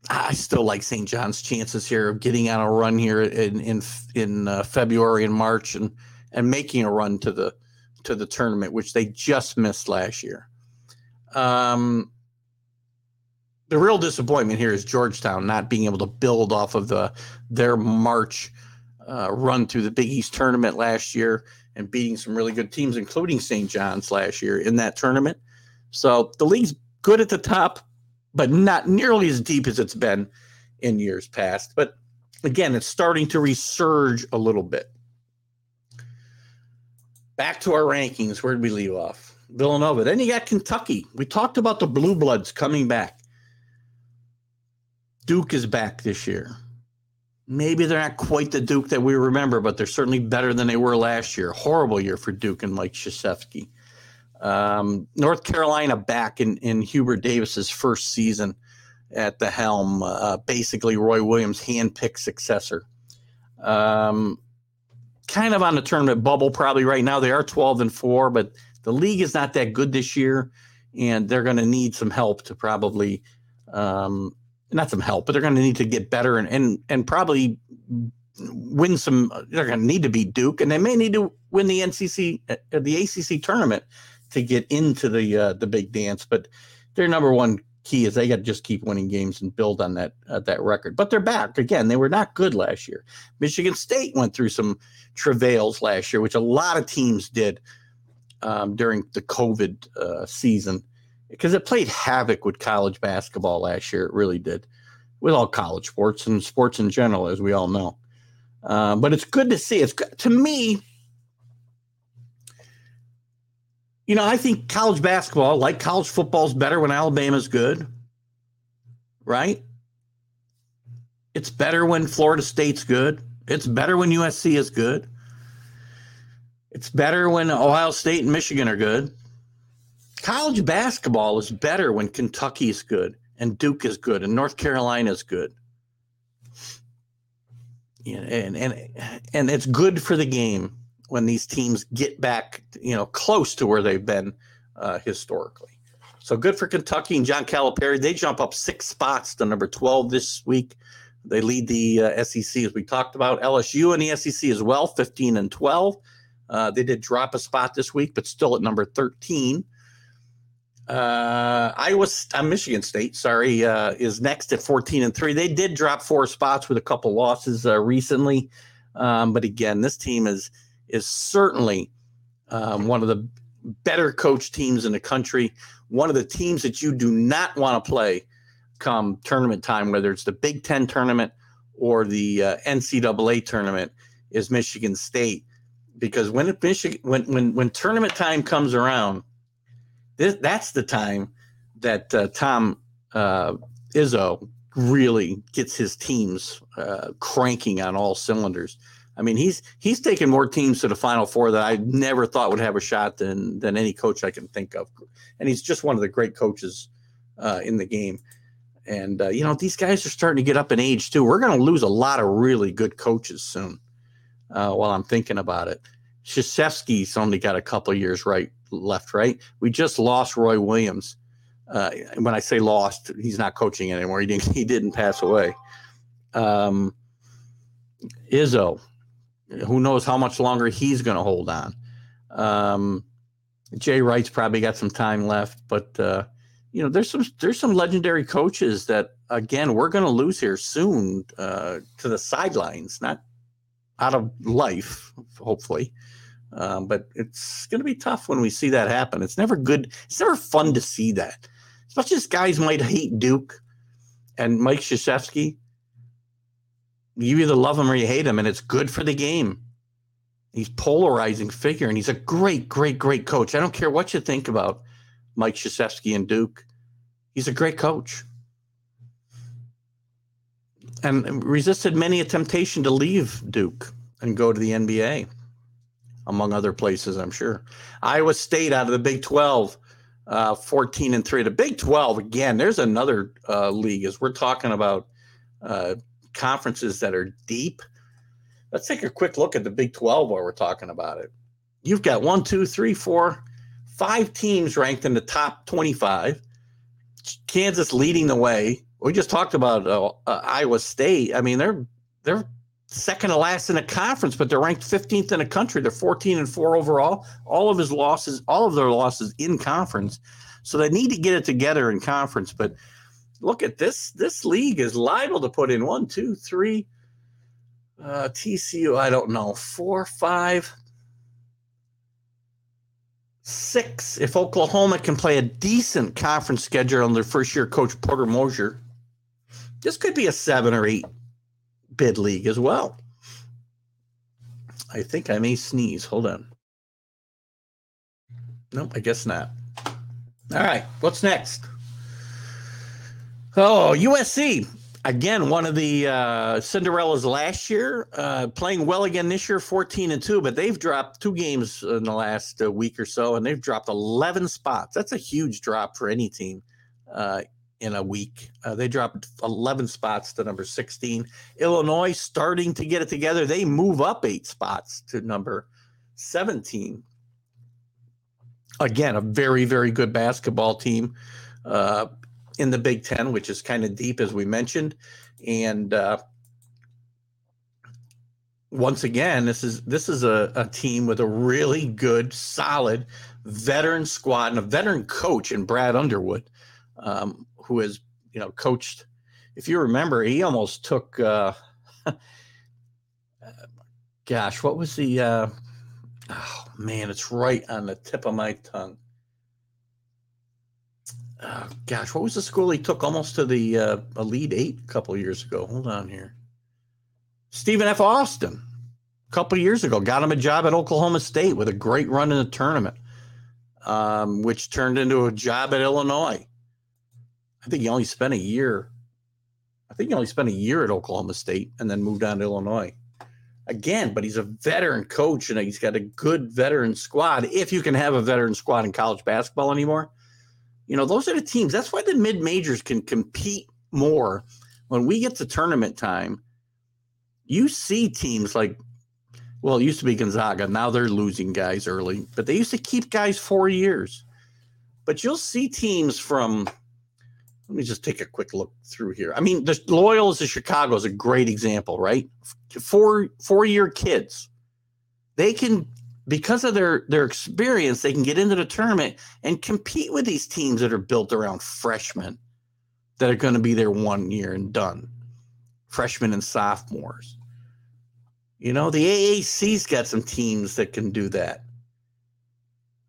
I still like St. John's chances here of getting on a run here in in in uh, February and March and and making a run to the to the tournament, which they just missed last year. Um, the real disappointment here is Georgetown not being able to build off of the their March uh, run through the Big East tournament last year and beating some really good teams, including St. John's last year in that tournament. So the league's good at the top but not nearly as deep as it's been in years past. But again, it's starting to resurge a little bit. Back to our rankings. Where did we leave off? Villanova. Then you got Kentucky. We talked about the Blue Bloods coming back. Duke is back this year. Maybe they're not quite the Duke that we remember, but they're certainly better than they were last year. Horrible year for Duke and Mike Krzyzewski. Um, North Carolina back in, in Hubert Davis's first season at the helm, uh, basically Roy Williams' handpicked successor. Um, kind of on the tournament bubble probably right now. They are 12 and 4, but the league is not that good this year, and they're going to need some help to probably um, not some help, but they're going to need to get better and and and probably win some. They're going to need to beat Duke, and they may need to win the NCC, uh, the ACC tournament to get into the uh, the big dance. But their number one key is they got to just keep winning games and build on that uh, that record. But they're back again. They were not good last year. Michigan State went through some travails last year, which a lot of teams did um, during the COVID uh, season because it played havoc with college basketball last year. It really did, with all college sports and sports in general, as we all know. Uh, but it's good to see. It's good, to me you know, I think college basketball, like college football, is better when Alabama's good, right? It's better when Florida State's good. It's better when USC is good. It's better when Ohio State and Michigan are good. College basketball is better when Kentucky is good and Duke is good and North Carolina is good. And and and it's good for the game when these teams get back, you know, close to where they've been uh, historically. So good for Kentucky and John Calipari. They jump up six spots to number 12 this week. They lead the uh, SEC as we talked about. LSU and the SEC as well, 15 and 12. Uh, they did drop a spot this week, but still at number 13. Uh, Iowa, uh, Michigan State, sorry, uh, is next at 14 and 3. They did drop four spots with a couple losses uh, recently. Um, but again, this team is is certainly um, one of the better coach teams in the country. One of the teams that you do not want to play come tournament time, whether it's the Big Ten tournament or the uh, NCAA tournament, is Michigan State. Because when Michigan, when when when tournament time comes around, this, that's the time that uh, Tom uh, Izzo really gets his teams uh, cranking on all cylinders. I mean, he's he's taken more teams to the Final Four that I never thought would have a shot than than any coach I can think of, and he's just one of the great coaches uh, in the game. And uh, you know, these guys are starting to get up in age too. We're going to lose a lot of really good coaches soon. Uh, while I'm thinking about it, Krzyzewski's only got a couple years right left. Right, we just lost Roy Williams. Uh, when I say lost, he's not coaching anymore. He didn't. *laughs* He didn't pass away. Um, Izzo, who knows how much longer he's going to hold on. Um, Jay Wright's probably got some time left, but uh, you know, there's some there's some legendary coaches that again we're going to lose here soon uh, to the sidelines, not out of life, hopefully, Um, but it's going to be tough when we see that happen. It's never good. It's never fun to see that. As much as guys might hate Duke and Mike Krzyzewski, you either love him or you hate him, and it's good for the game. He's polarizing figure, and he's a great, great, great coach. I don't care what you think about Mike Krzyzewski and Duke. He's a great coach. And resisted many a temptation to leave Duke and go to the NBA, among other places, I'm sure. Iowa State out of the Big 12, uh, 14 and 3. The Big 12, again, there's another uh, league as we're talking about uh, conferences that are deep. Let's take a quick look at the Big 12 while we're talking about it. You've got one, two, three, four, five teams ranked in the top 25. Kansas leading the way. We just talked about uh, uh, Iowa State. I mean, they're they're second to last in the conference, but they're ranked 15th in the country. They're 14 and four overall. All of his losses, all of their losses in conference. So they need to get it together in conference. But look at this. This league is liable to put in one, two, three. Uh, TCU, I don't know, four, five, six. If Oklahoma can play a decent conference schedule their first year coach Porter Moser, this could be a seven or eight bid league as well. I think I may sneeze. Hold on. Nope, I guess not. All right, what's next? Oh, USC again, one of the uh, Cinderellas last year, uh, playing well again this year, 14 and 2, but they've dropped two games in the last uh, week or so, and they've dropped 11 spots. That's a huge drop for any team uh, in a week. Uh, they dropped 11 spots to number 16. Illinois starting to get it together. They move up eight spots to number 17. Again, a very, very good basketball team. Uh, in the Big Ten, which is kind of deep, as we mentioned. And uh, once again, this is this is a, a team with a really good, solid veteran squad and a veteran coach in Brad Underwood, um, who has you know coached. If you remember, he almost took. *laughs* Uh, gosh, what was the? Uh, oh man, it's right on the tip of my tongue oh, gosh, what was the school he took almost to the uh, Elite Eight a couple years ago? Hold on here. Stephen F. Austin, a couple years ago, got him a job at Oklahoma State with a great run in the tournament, um, which turned into a job at Illinois. I think he only spent a year. I think he only spent a year at Oklahoma State and then moved on to Illinois. Again, but he's a veteran coach and he's got a good veteran squad. If you can have a veteran squad in college basketball anymore, you know, those are the teams. That's why the mid majors can compete more. When we get to tournament time, you see teams like, well, it used to be Gonzaga. Now they're losing guys early, but they used to keep guys four years. But you'll see teams from, let me just take a quick look through here. I mean, the Loyolas of Chicago is a great example, right? Four four year kids, they can because of their their experience, they can get into the tournament and compete with these teams that are built around freshmen that are going to be there one year and done. Freshmen and sophomores. You know, the AAC's got some teams that can do that.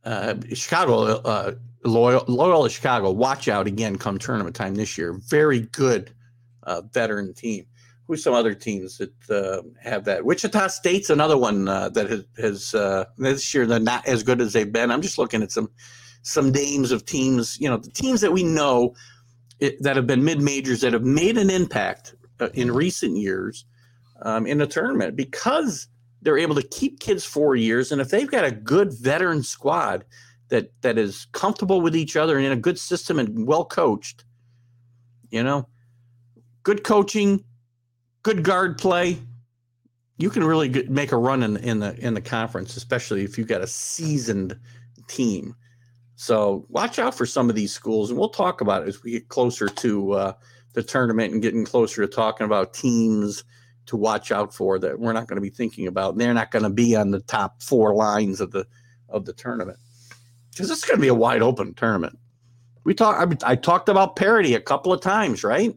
Uh, Chicago, uh, Loyal, Loyal Chicago, watch out again come tournament time this year. Very good uh, veteran team who's some other teams that uh, have that? Wichita State's another one uh, that has, has uh, this year they're not as good as they've been. I'm just looking at some some names of teams, you know, the teams that we know it, that have been mid majors that have made an impact uh, in recent years um, in the tournament because they're able to keep kids four years, and if they've got a good veteran squad that that is comfortable with each other and in a good system and well coached, you know, good coaching good guard play, you can really get, make a run in, in the in the conference, especially if you've got a seasoned team. So watch out for some of these schools, and we'll talk about it as we get closer to uh, the tournament and getting closer to talking about teams to watch out for that we're not going to be thinking about. They're not going to be on the top four lines of the of the tournament because it's going to be a wide open tournament. We talk. I, I talked about parity a couple of times, right?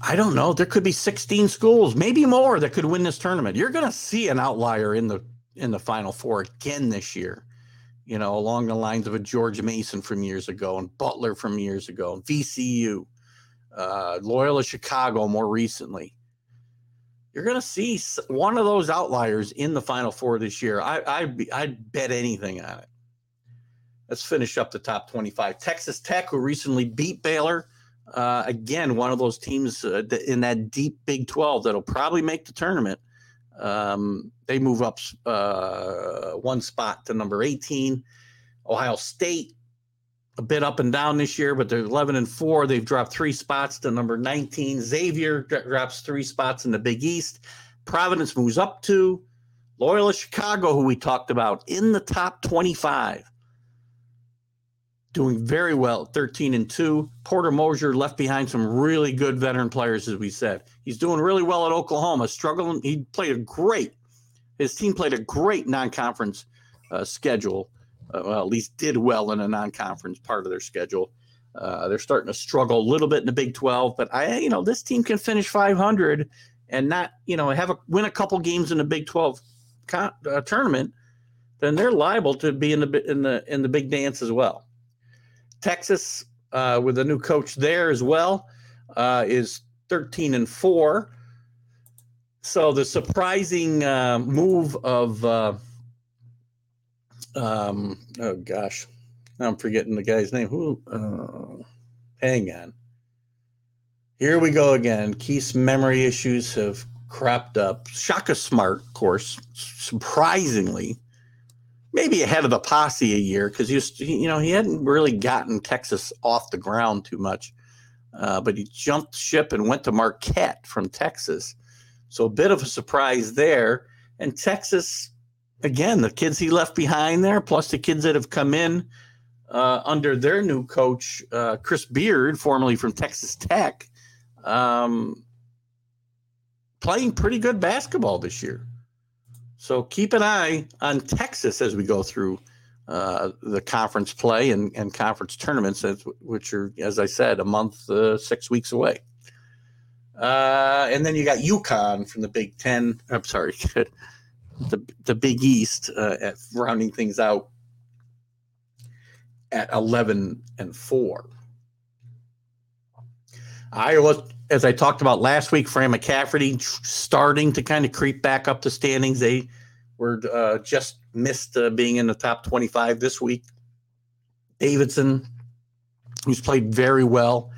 I don't know. There could be 16 schools, maybe more, that could win this tournament. You're going to see an outlier in the in the Final Four again this year. You know, along the lines of a George Mason from years ago and Butler from years ago, and VCU, uh, Loyola Chicago more recently. You're going to see one of those outliers in the Final Four this year. I I I'd bet anything on it. Let's finish up the top 25. Texas Tech, who recently beat Baylor uh, again, one of those teams uh, in that deep Big 12 that'll probably make the tournament. Um, they move up uh, one spot to number 18. Ohio State, a bit up and down this year, but they're 11 and 4. They've dropped three spots to number 19. Xavier drops three spots in the Big East. Providence moves up to Loyola Chicago, who we talked about, in the top 25 doing very well, 13 and 2. Porter Moser left behind some really good veteran players, as we said. He's doing really well at Oklahoma, struggling. He played a great, his team played a great non conference uh, schedule. Uh, well, at least did well in a non conference part of their schedule. Uh, they're starting to struggle a little bit in the Big 12, but I, you know, this team can finish 500 and not, you know, have a win a couple games in the Big 12 con- uh, tournament, then they're liable to be in the in the in the big dance as well. Texas, uh, with a new coach there as well, uh, is 13 and 4. So the surprising uh, move of, um, oh gosh, I'm forgetting the guy's name. Who? Uh, hang on. Here we go again. Keith's memory issues have cropped up. Shaka Smart, of course, surprisingly maybe ahead of the posse a year because he you know he hadn't really gotten Texas off the ground too much, uh, but he jumped ship and went to Marquette from Texas, so a bit of a surprise there. And Texas, again, the kids he left behind there, plus the kids that have come in uh, under their new coach, uh, Chris Beard, formerly from Texas Tech, um, playing pretty good basketball this year. So keep an eye on Texas as we go through uh, the conference play and, and conference tournaments, which are, as I said, a month, uh, six weeks away. Uh, and then you got UConn from the Big Ten. I'm sorry, *laughs* the the Big East uh, at rounding things out at 11 and four. Iowa as I talked about last week, Fran McCaffery starting to kind of creep back up the standings. They were uh, just missed uh, being in the top 25 this week. Davidson, who's played very well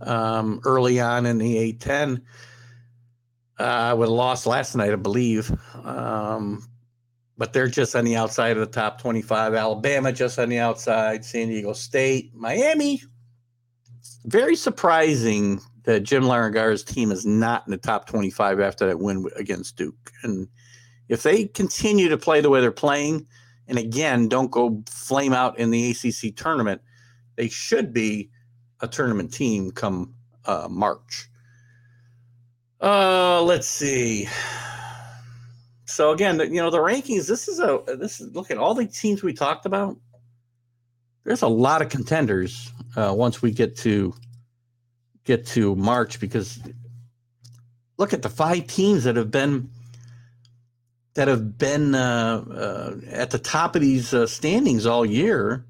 um, early on in the A10, uh, with a loss last night, I believe. Um, but they're just on the outside of the top 25. Alabama just on the outside. San Diego State, Miami. Very surprising that Jim Larrañaga's team is not in the top 25 after that win against Duke. And if they continue to play the way they're playing, and again, don't go flame out in the ACC tournament, they should be a tournament team come uh, March. Uh, let's see. So again, you know the rankings. This is a this is look at all the teams we talked about. There's a lot of contenders uh, once we get to get to March because look at the five teams that have been that have been uh, uh, at the top of these uh, standings all year.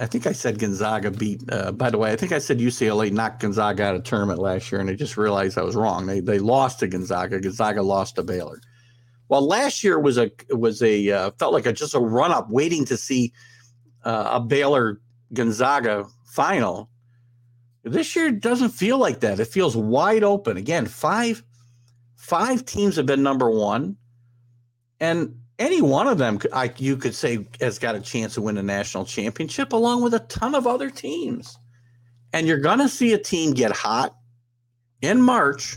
I think I said Gonzaga beat. Uh, by the way, I think I said UCLA knocked Gonzaga out of tournament last year, and I just realized I was wrong. They they lost to Gonzaga. Gonzaga lost to Baylor. Well, last year was a was a uh, felt like a just a run up, waiting to see uh, a Baylor Gonzaga final, this year doesn't feel like that. It feels wide open. Again, five five teams have been number one, and any one of them, I, you could say, has got a chance to win a national championship, along with a ton of other teams. And you're going to see a team get hot in March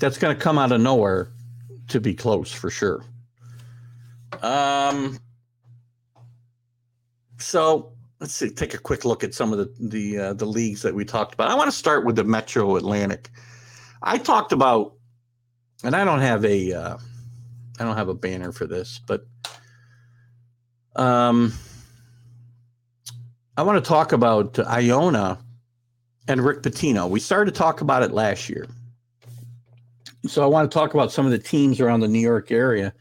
that's going to come out of nowhere to be close for sure. Um, so let's see, take a quick look at some of the the uh, the leagues that we talked about. I want to start with the Metro Atlantic. I talked about, and I don't have a uh, I don't have a banner for this, but um, I want to talk about Iona and Rick Pitino. We started to talk about it last year. So I want to talk about some of the teams around the New York area.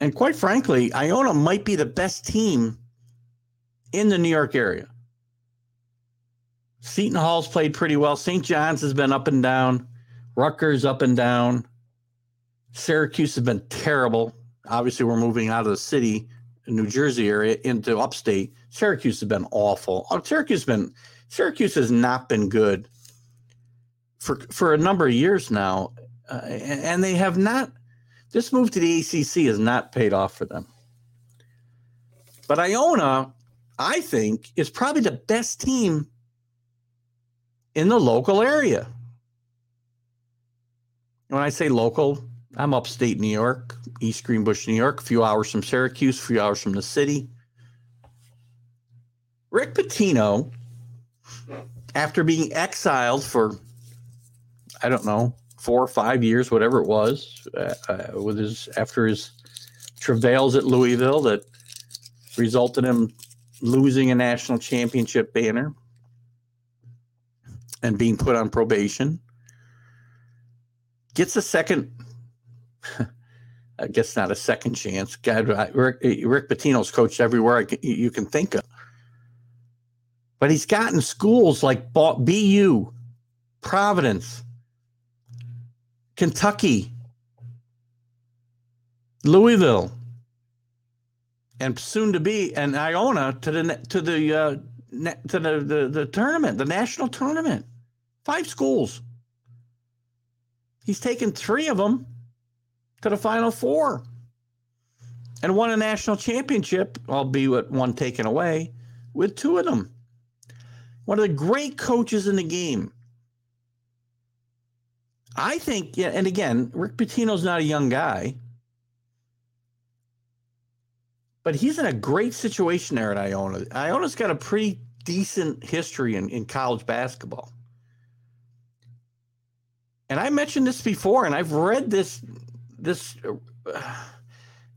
And quite frankly, Iona might be the best team in the New York area. Seton Hall's played pretty well. St. John's has been up and down. Rutgers up and down. Syracuse has been terrible. Obviously, we're moving out of the city, New Jersey area, into upstate. Syracuse has been awful. Oh, Syracuse has been Syracuse has not been good for for a number of years now, uh, and they have not. This move to the ACC has not paid off for them. But Iona, I think, is probably the best team in the local area. When I say local, I'm upstate New York, East Greenbush, New York, a few hours from Syracuse, a few hours from the city. Rick Pitino, after being exiled for, I don't know, four or five years, whatever it was, uh, uh, with his after his travails at Louisville that resulted in him losing a national championship banner and being put on probation. Gets a second, I guess not a second chance. God, Rick, Rick Pitino's coached everywhere you can think of. But he's gotten schools like BU, Providence, Kentucky, Louisville, and soon to be and Iona to the to the uh, to the, the the tournament, the national tournament. Five schools. He's taken three of them to the final four and won a national championship, albeit one taken away, with two of them one of the great coaches in the game. I think, yeah, and again, Rick Pitino's not a young guy, but he's in a great situation there at Iona. Iona's got a pretty decent history in, in college basketball. And I mentioned this before, and I've read this this uh,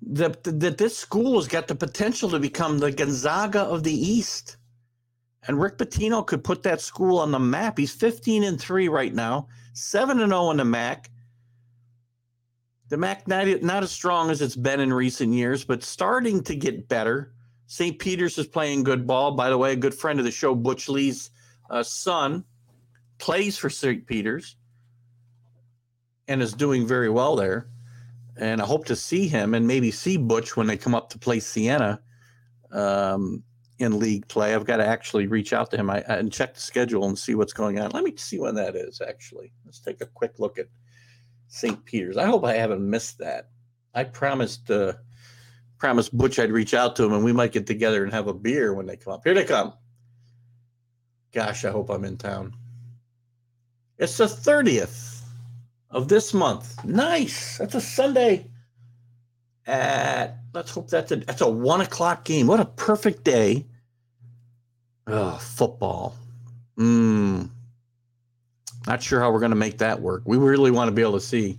that that this school has got the potential to become the Gonzaga of the East. And Rick Pitino could put that school on the map. He's 15 and 3 right now, 7 and 0 in the MAAC. The MAAC not, not as strong as it's been in recent years, but starting to get better. St. Peter's is playing good ball. By the way, a good friend of the show, Butch Lee's uh, son, plays for St. Peter's and is doing very well there. And I hope to see him and maybe see Butch when they come up to play Siena. Um, in league play. I've got to actually reach out to him I, and check the schedule and see what's going on. Let me see when that is. Actually, let's take a quick look at St. Peter's. I hope I haven't missed that. I promised uh, promised Butch I'd reach out to him and we might get together and have a beer when they come up. Here they come. Gosh, I hope I'm in town. It's the 30th of this month. Nice. That's a Sunday at let's hope that's a that's a one o'clock game. What a perfect day. Oh, football. Mm. Not sure how we're going to make that work. We really want to be able to see.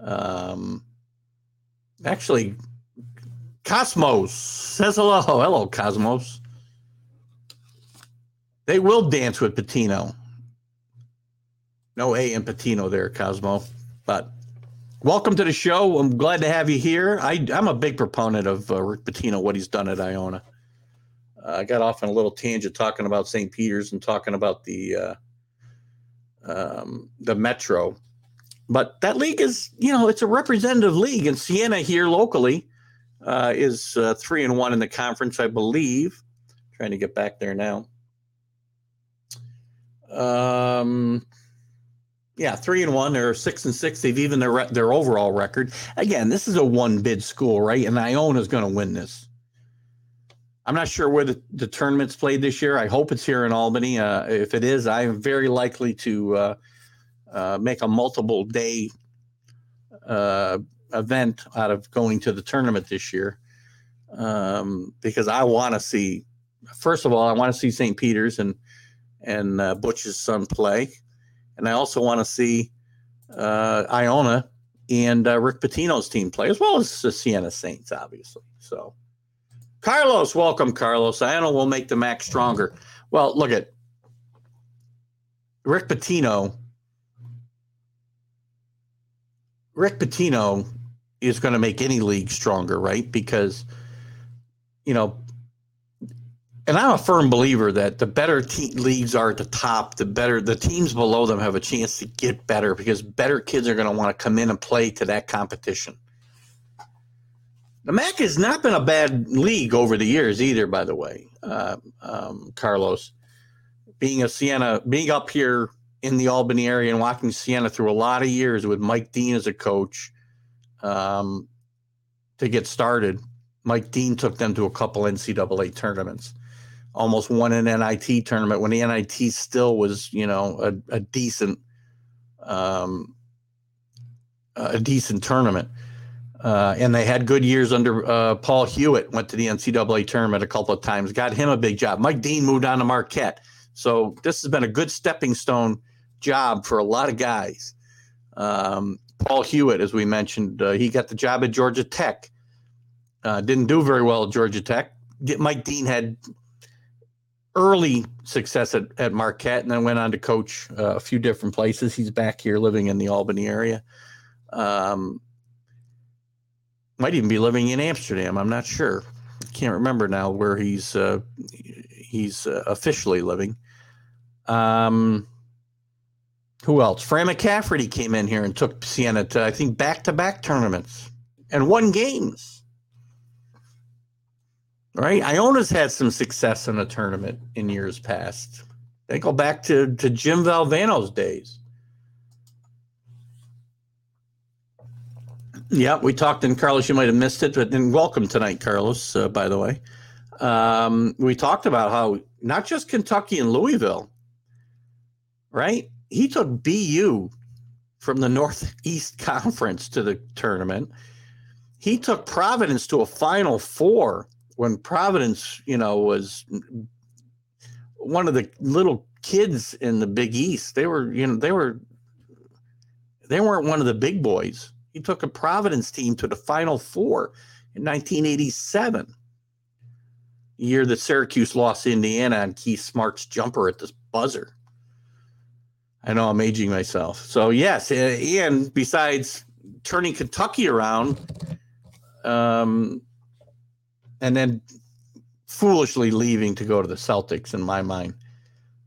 Um, actually, Cosmos says hello. Hello, Cosmos. They will dance with Pitino. No A in Patino there, Cosmo. But Welcome to the show. I'm glad to have you here. I, am a big proponent of uh, Rick Pitino, what he's done at Iona. Uh, I got off on a little tangent talking about St. Peter's and talking about the uh, um, the Metro, but that league is, you know, it's a representative league, and Siena here locally uh, is uh, three and one in the conference, I believe. trying to get back there now. Um, yeah, three and one. They're six and six. They've even their their overall record. Again, this is a one bid school, right? And Iona is going to win this. I'm not sure where the, the tournament's played this year. I hope it's here in Albany. Uh, if it is, I am very likely to uh, uh, make a multiple day uh, event out of going to the tournament this year um, because I want to see. First of all, I want to see St. Peter's and and uh, Butch's son play and I also want to see uh, Iona and uh, Rick Pitino's team play, as well as the Siena Saints, obviously. So, Carlos, welcome, Carlos. Iona will make the MAAC stronger. Well, look at Rick Pitino, Rick Pitino is going to make any league stronger, right? Because, you know, and I'm a firm believer that the better te- leagues are at the top, the better the teams below them have a chance to get better because better kids are going to want to come in and play to that competition. The MAAC has not been a bad league over the years either, by the way, uh, um, Carlos. Being a Siena, being up here in the Albany area and watching Siena through a lot of years with Mike Deane as a coach um, to get started. Mike Deane took them to a couple NCAA tournaments almost won an NIT tournament when the NIT still was, you know, a, a decent, um, a decent tournament. Uh, and they had good years under uh, Paul Hewitt. Went to the NCAA tournament a couple of times. Got him a big job. Mike Deane moved on to Marquette. So this has been a good stepping stone job for a lot of guys. Um, Paul Hewitt, as we mentioned, uh, he got the job at Georgia Tech. Uh, didn't do very well at Georgia Tech. Mike Deane had early success at, at Marquette and then went on to coach uh, a few different places. He's back here living in the Albany area. Um, might even be living in Amsterdam. I'm not sure. Can't remember now where he's uh, he's uh, officially living. Um, who else? Fran McCaffery came in here and took Siena to I think back to back tournaments and won games right? Iona's had some success in a tournament in years past. They go back to, to Jim Valvano's days. Yeah, we talked, and Carlos, you might have missed it, but then welcome tonight, Carlos, uh, by the way. Um, we talked about how not just Kentucky and Louisville, right? He took BU from the Northeast Conference to the tournament. He took Providence to a Final Four when Providence, you know, was one of the little kids in the Big East. They were, you know, they were they weren't one of the big boys. He took a Providence team to the Final Four in 1987, year that Syracuse lost Indiana on Keith Smart's jumper at the buzzer. I know I'm aging myself. So yes, and besides turning Kentucky around, um, and then foolishly leaving to go to the Celtics in my mind.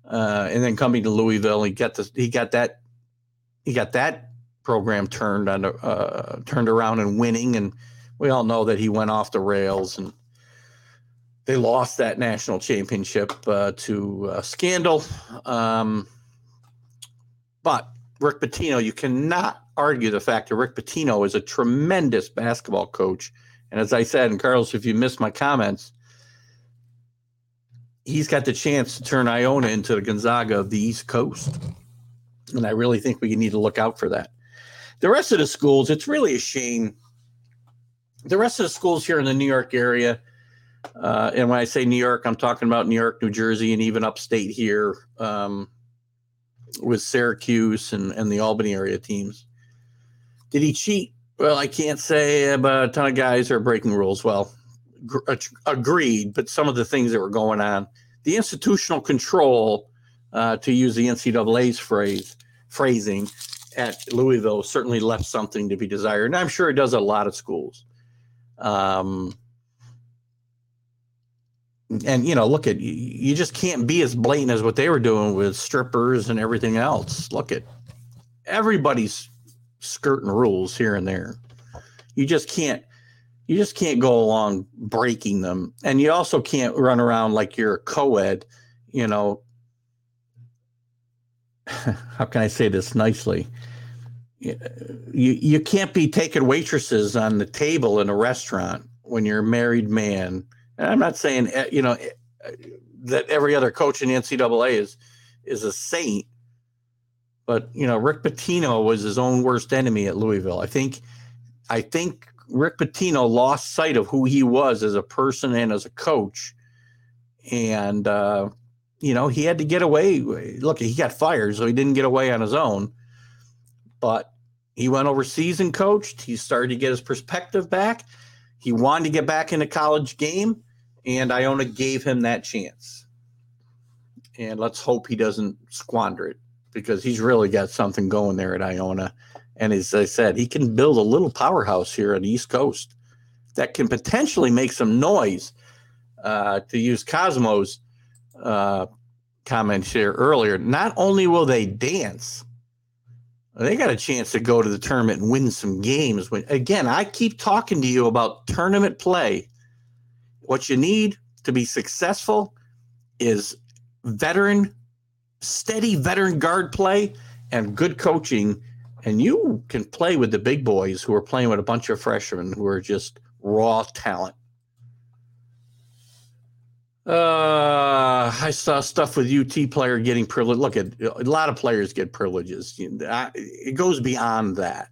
Uh, and then coming to Louisville, he got the he got that he got that program turned on uh, turned around and winning, and we all know that he went off the rails and they lost that national championship uh, to scandal. Um, but Rick Pitino, you cannot argue the fact that Rick Pitino is a tremendous basketball coach and as I said, and Carlos, if you missed my comments, he's got the chance to turn Iona into the Gonzaga of the East Coast. And I really think we need to look out for that. The rest of the schools, it's really a shame. The rest of the schools here in the New York area, uh, and when I say New York, I'm talking about New York, New Jersey, and even upstate here um, with Syracuse and, and the Albany area teams. Did he cheat? Well, I can't say, but a ton of guys are breaking rules. Well, gr- agreed, but some of the things that were going on, the institutional control, uh, to use the NCAA's phrase phrasing, at Louisville certainly left something to be desired, and I'm sure it does a lot of schools. Um, and you know, look at you just can't be as blatant as what they were doing with strippers and everything else. Look at everybody's skirting rules here and there. You just can't you just can't go along breaking them. And you also can't run around like you're a co-ed, you know. *laughs* How can I say this nicely? You, you can't be taking waitresses on the table in a restaurant when you're a married man. And I'm not saying eh, you know eh, that every other coach in NCAA is is a saint, but you know, Rick Pitino was his own worst enemy at Louisville. I think, I think Rick Pitino lost sight of who he was as a person and as a coach, and uh, you know, he had to get away. Look, he got fired, so he didn't get away on his own. But he went overseas and coached. He started to get his perspective back. He wanted to get back in the college game, and Iona gave him that chance. And let's hope he doesn't squander it because he's really got something going there at Iona. And as I said, he can build a little powerhouse here on the East Coast that can potentially make some noise. Uh, to use Cosmo's uh, comments here earlier, not only will they dance, they got a chance to go to the tournament and win some games. When again, I keep talking to you about tournament play. What you need to be successful is veteran, steady veteran guard play and good coaching. And you can play with the big boys who are playing with a bunch of freshmen who are just raw talent. Uh, I saw stuff with UT player getting privilege. Look at a lot of players get privileges. It goes beyond that.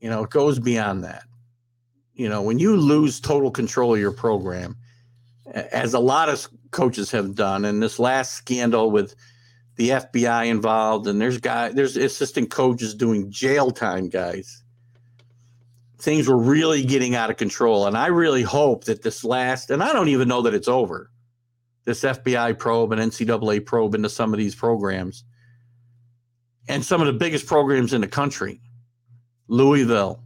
You know, it goes beyond that. You know, when you lose total control of your program, as a lot of coaches have done, and this last scandal with the FBI involved, and there's guy, there's assistant coaches doing jail time, guys things were really getting out of control. And I really hope that this last, and I don't even know that it's over, this FBI probe and NCAA probe into some of these programs and some of the biggest programs in the country Louisville,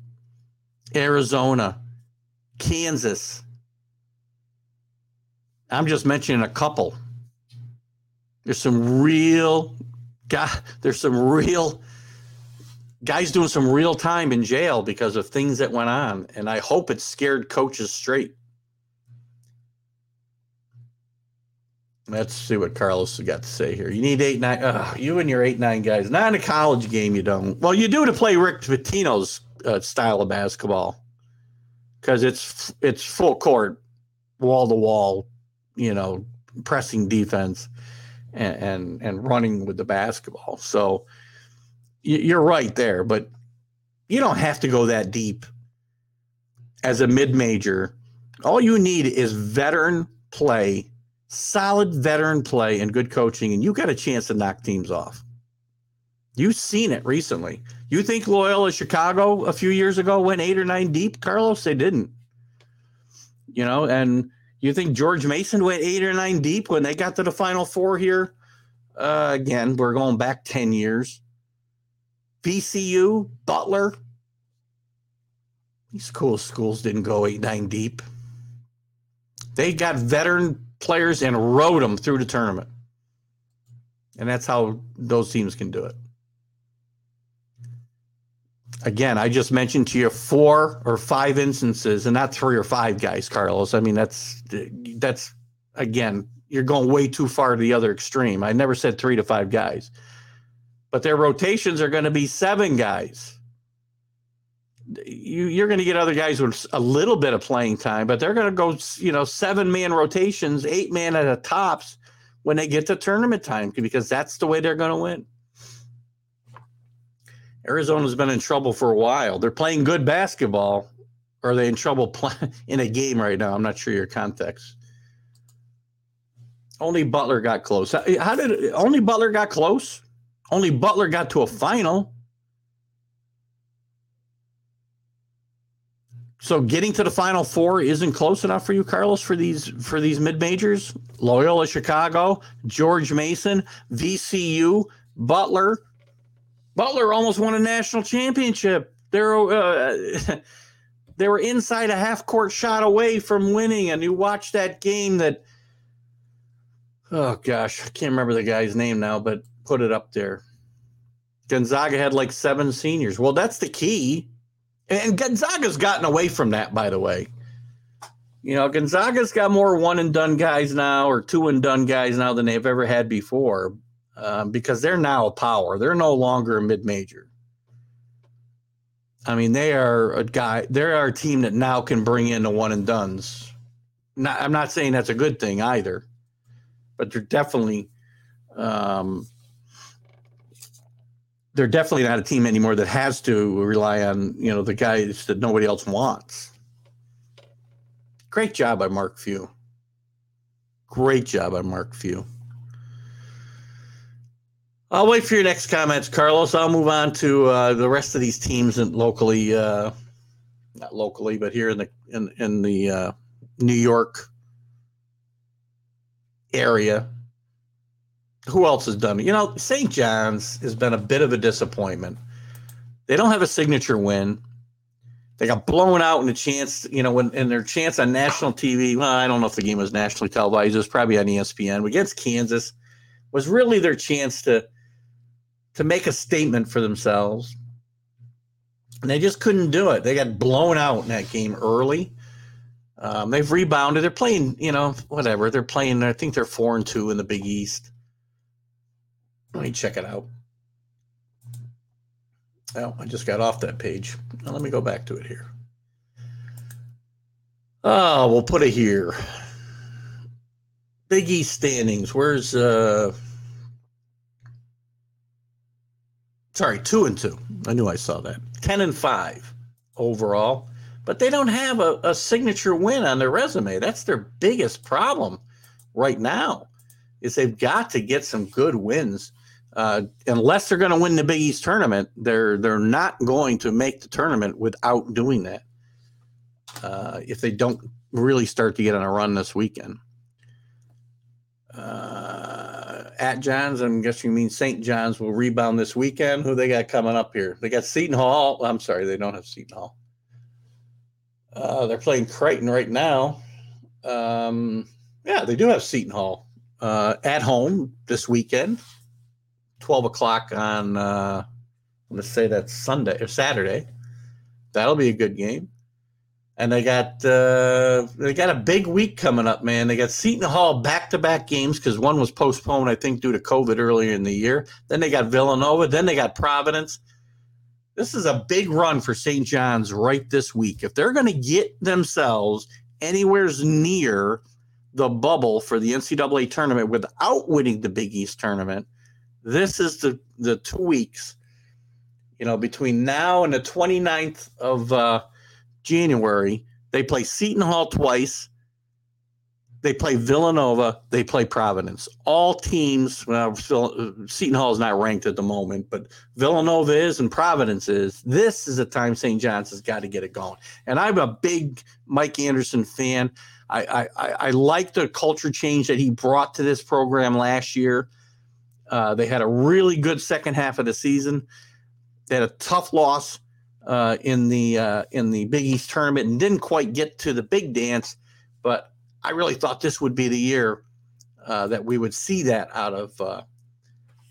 Arizona, Kansas. I'm just mentioning a couple. There's some real, God, there's some real guys doing some real time in jail because of things that went on. And I hope it scared coaches straight. Let's see what Carlos has got to say here. You need eight nine. Uh, you and your eight nine guys. Not in a college game, you don't. Well, you do to play Rick Pitino's uh, style of basketball because it's it's full court, wall to wall, you know, pressing defense and, and and running with the basketball. So you're right there, but you don't have to go that deep as a mid major. All you need is veteran play, solid veteran play, and good coaching, and you got a chance to knock teams off. You've seen it recently. You think Loyola Chicago a few years ago went eight or nine deep, Carlos? They didn't. You know, and you think George Mason went eight or nine deep when they got to the Final Four here? Uh, again, we're going back 10 years. VCU, Butler. These cool schools didn't go eight, nine deep. They got veteran players and rode them through the tournament. And that's how those teams can do it. Again, I just mentioned to you four or five instances, and not three or five guys, Carlos. I mean, that's that's again, you're going way too far to the other extreme. I never said three to five guys but their rotations are going to be seven guys. You, you're going to get other guys with a little bit of playing time, but they're going to go, you know, seven man rotations, eight man at a tops when they get to tournament time because that's the way they're going to win. Arizona's been in trouble for a while. They're playing good basketball. Or are they in trouble play- *laughs* in a game right now? I'm not sure your context. Only Butler got close. How did only Butler got close? Only Butler got to a final. So getting to the final four isn't close enough for you, Carlos, for these for these mid majors. Loyola Chicago, George Mason, VCU, Butler. Butler almost won a national championship. They're uh, *laughs* they were inside a half court shot away from winning, and you watch that game that. Oh gosh, I can't remember the guy's name now, but put it up there. Gonzaga had like seven seniors. Well, that's the key. And Gonzaga's gotten away from that, by the way. You know, Gonzaga's got more one and done guys now or two and done guys now than they've ever had before um, because they're now a power. They're no longer a mid major. I mean, they are a guy, they're a team that now can bring in the one and duns. Not, I'm not saying that's a good thing either, but they're definitely um, they're definitely not a team anymore that has to rely on you know the guys that nobody else wants. Great job by Mark Few. Great job by Mark Few. I'll wait for your next comments, Carlos. I'll move on to uh, the rest of these teams and locally, uh, not locally, but here in the in in the uh, New York area. who else has done it? You know, St. John's has been a bit of a disappointment. They don't have a signature win. They got blown out in a chance, you know, when in their chance on national TV. Well, I don't know if the game was nationally televised. It was probably on ESPN But against Kansas. Was really their chance to to make a statement for themselves. And they just couldn't do it. They got blown out in that game early. Um, they've rebounded. They're playing, you know, whatever. They're playing. I think they're four and two in the Big East. Let me check it out. Oh, I just got off that page. Now let me go back to it here. Oh, we'll put it here. Big East standings. Where's uh sorry, two and two. I knew I saw that. Ten and five overall. But they don't have a, a signature win on their resume. That's their biggest problem right now. Is they've got to get some good wins uh, unless they're going to win the Big East tournament, they're they're not going to make the tournament without doing that. Uh, if they don't really start to get on a run this weekend. Uh, at Johns, I'm guessing you mean St. John's will rebound this weekend. Who they got coming up here? They got Seton Hall. I'm sorry, they don't have Seton Hall. Uh, they're playing Creighton right now. Um, yeah, they do have Seton Hall uh, at home this weekend. 12 o'clock on, uh, to say that's Sunday or Saturday. That'll be a good game. And they got uh, they got a big week coming up, man. They got Seton Hall back to back games because one was postponed, I think, due to COVID earlier in the year. Then they got Villanova. Then they got Providence. This is a big run for St. John's right this week. If they're going to get themselves anywhere near the bubble for the NCAA tournament without winning the Big East tournament, this is the the two weeks you know between now and the 29th of uh, january they play seton hall twice. They play villanova. They play providence. All teams well seton hall is not ranked at the moment but villanova is and providence is. This is a time st john's has got to get it going. And i'm a big mike anderson fan. I, I, I like the culture change that he brought to this program last year. Uh, they had a really good second half of the season. They had a tough loss uh, in the uh, in the Big East tournament and didn't quite get to the big dance. But I really thought this would be the year uh, that we would see that out of uh,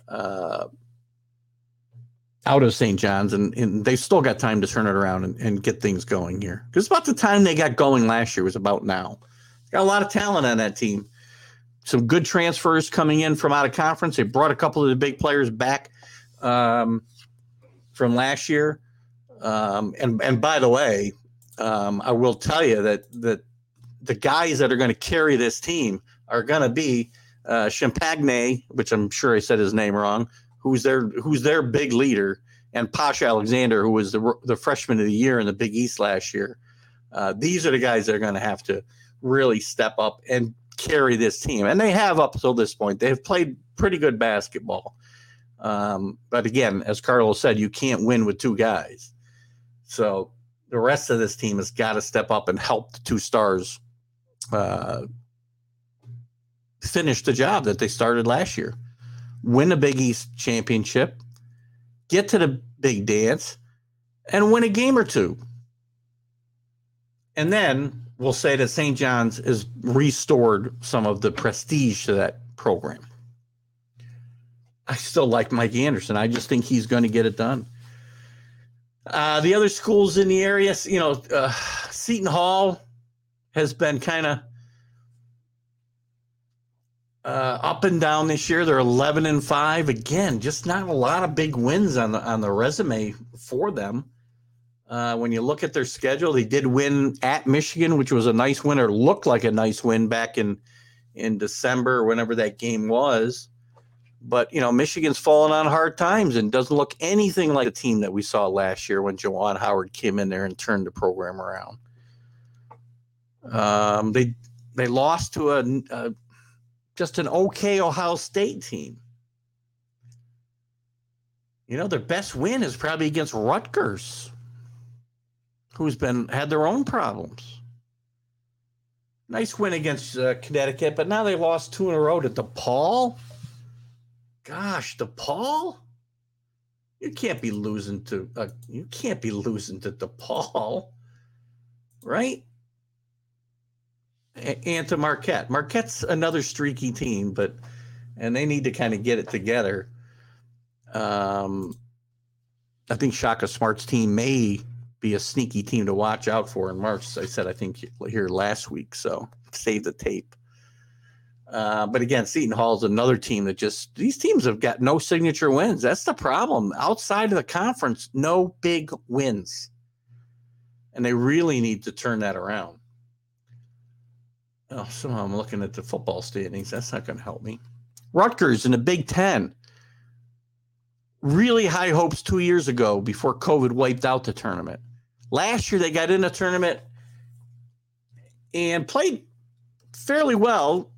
uh, out of St. John's, and, and they've still got time to turn it around and, and get things going here. Because about the time they got going last year was about now. Got a lot of talent on that team some good transfers coming in from out of conference. They brought a couple of the big players back um, from last year. Um, and and by the way, um, I will tell you that that the guys that are going to carry this team are going to be uh, Champagne, which I'm sure I said his name wrong, who's their who's their big leader, and Posh Alexander, who was the the freshman of the year in the Big East last year. Uh, these are the guys that are going to have to really step up and carry this team, and they have up until this point. They have played pretty good basketball. Um, but again, as Carlos said, you can't win with two guys. So the rest of this team has got to step up and help the two stars uh, finish the job that they started last year. Win the Big East championship, get to the big dance, and win a game or two. And then we'll say that St. John's has restored some of the prestige to that program. I still like Mike Anderson. I just think he's going to get it done. Uh, the other schools in the area, you know, uh, Seton Hall has been kind of uh, up and down this year. They're 11 and five. Again, just not a lot of big wins on the on the resume for them. Uh, when you look at their schedule, they did win at Michigan, which was a nice win or looked like a nice win back in in December whenever that game was. But you know, Michigan's fallen on hard times and doesn't look anything like the team that we saw last year when Juwan Howard came in there and turned the program around. Um, they they lost to a, a just an okay Ohio State team. You know, their best win is probably against Rutgers who's been had their own problems. Nice win against uh, Connecticut, but now they lost two in a row to DePaul. Gosh, DePaul? You can't be losing to uh, you can't be losing to DePaul, right? and to Marquette. Marquette's another streaky team, but and they need to kind of get it together. Um, I think Shaka Smart's team may be a sneaky team to watch out for in March. As I said, I think here last week, so save the tape. Uh, but again, Seton Hall is another team that just these teams have got no signature wins. That's the problem. Outside of the conference, no big wins. And they really need to turn that around. Oh, somehow I'm looking at the football standings. That's not going to help me. Rutgers in the Big Ten. Really high hopes two years ago before COVID wiped out the tournament. Last year they got in a tournament and played fairly well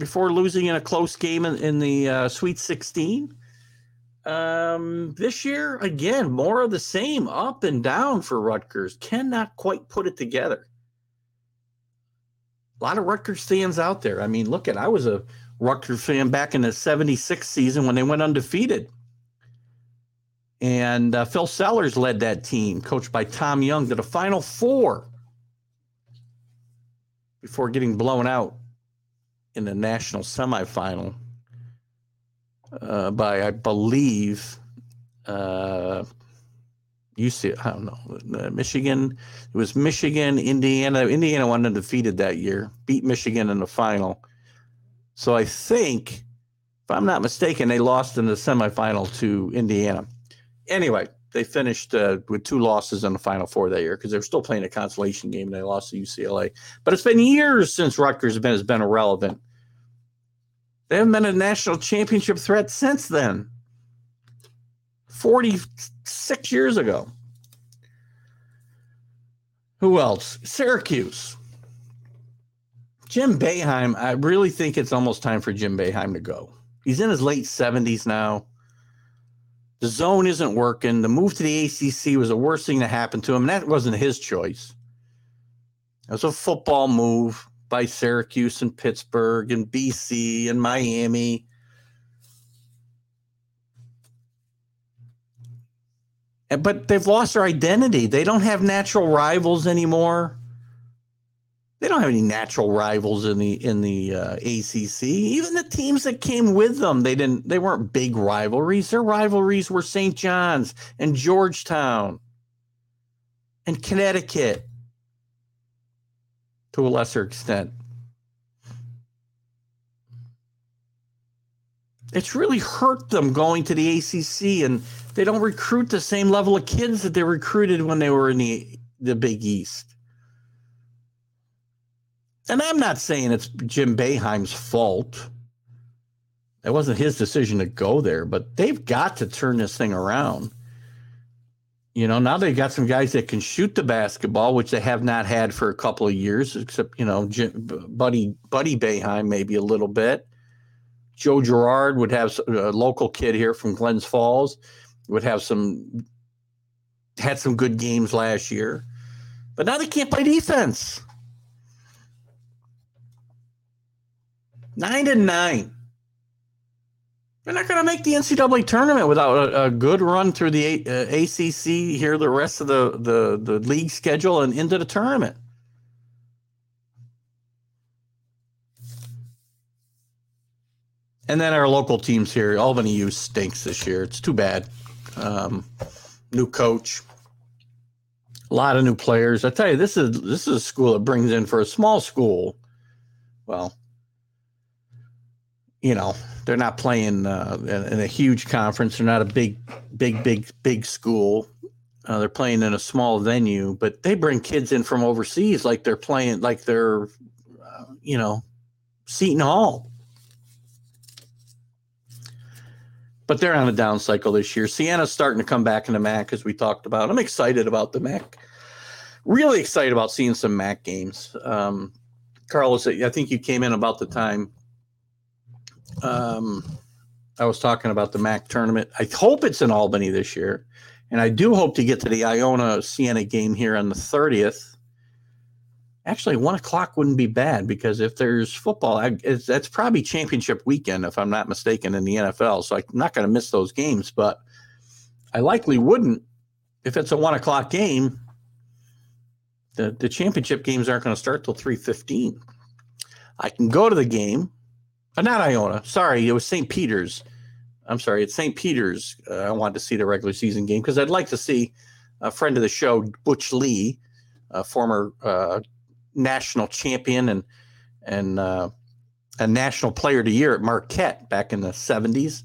before losing in a close game in, in the uh, Sweet 16. Um, this year, again, more of the same, up and down for Rutgers. Cannot quite put it together. A lot of Rutgers fans out there. I mean, look at I was a Rutgers fan back in the 76 season when they went undefeated. And uh, Phil Sellers led that team, coached by Tom Young, to the Final Four before getting blown out in the national semifinal uh, by, I believe, uh, UC, I don't know, uh, Michigan. It was Michigan, Indiana. Indiana went undefeated that year, beat Michigan in the final. So I think, if I'm not mistaken, they lost in the semifinal to Indiana. Anyway, they finished uh, with two losses in the Final Four that year because they were still playing a consolation game and they lost to UCLA. But it's been years since Rutgers has been, has been irrelevant. They haven't been a national championship threat since then. 46 years ago. Who else? Syracuse. Jim Boeheim, I really think it's almost time for Jim Boeheim to go. He's in his late 70s now. The zone isn't working. The move to the ACC was the worst thing that happened to him. And that wasn't his choice. It was a football move by Syracuse and Pittsburgh and BC and Miami. But they've lost their identity. They don't have natural rivals anymore. They don't have any natural rivals in the in the uh, ACC. Even the teams that came with them, they didn't. They weren't big rivalries. Their rivalries were St. John's and Georgetown and Connecticut to a lesser extent. It's really hurt them going to the ACC, and they don't recruit the same level of kids that they recruited when they were in the, the Big East. And I'm not saying it's Jim Boeheim's fault. It wasn't his decision to go there, but they've got to turn this thing around. You know, now they've got some guys that can shoot the basketball, which they have not had for a couple of years, except, you know, Buddy, Buddy Boeheim maybe a little bit. Joe Girard would have a local kid here from Glens Falls, would have some, had some good games last year. But now they can't play defense. Nine to nine. They're not going to make the NCAA tournament without a, a good run through the uh, ACC here, the rest of the, the the league schedule, and into the tournament. And then our local teams here, Albany U stinks this year. It's too bad. Um, new coach, a lot of new players. I tell you, this is this is a school that brings in for a small school. Well, you know, they're not playing uh, in, a huge conference. They're not a big, big, big, big school. Uh, they're playing in a small venue, but they bring kids in from overseas, like they're playing, like they're, uh, you know, Seton Hall. But they're on a down cycle this year. Siena's starting to come back in the MAAC, as we talked about. I'm excited about the MAAC. Really excited about seeing some MAAC games. Um, Carlos, I think you came in about the time um, I was talking about the MAAC tournament. I hope it's in Albany this year, and I do hope to get to the Iona Siena game here on the 30th. Actually, one o'clock wouldn't be bad because if there's football, I, that's probably championship weekend, if I'm not mistaken, in the NFL. So I'm not going to miss those games, but I likely wouldn't if it's a one o'clock game. The, the championship games aren't going to start till 3.15 i can go to the game uh, not iona sorry it was st peter's i'm sorry it's st peter's uh, i wanted to see the regular season game because i'd like to see a friend of the show butch lee a former uh, national champion and and uh, a national player of the year at marquette back in the 70s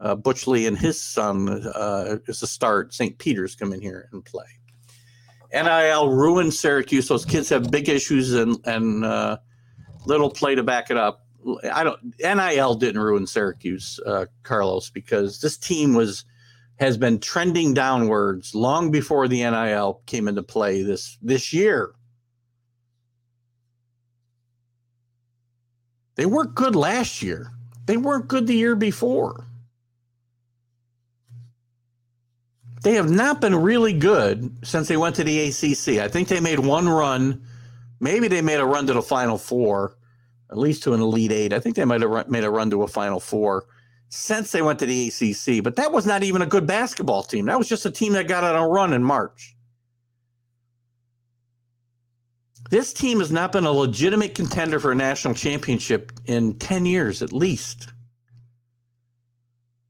uh, butch lee and his son uh, is a start st peter's come in here and play NIL ruined Syracuse. Those kids have big issues and and uh, little play to back it up. I don't. NIL didn't ruin Syracuse, uh, Carlos, because this team was has been trending downwards long before the NIL came into play this this year. They weren't good last year. They weren't good the year before. they have not been really good since they went to the ACC. I think they made one run. Maybe they made a run to the Final Four, at least to an Elite Eight. I think they might have made a run to a Final Four since they went to the ACC. But that was not even a good basketball team. That was just a team that got on a run in March. This team has not been a legitimate contender for a national championship in 10 years at least.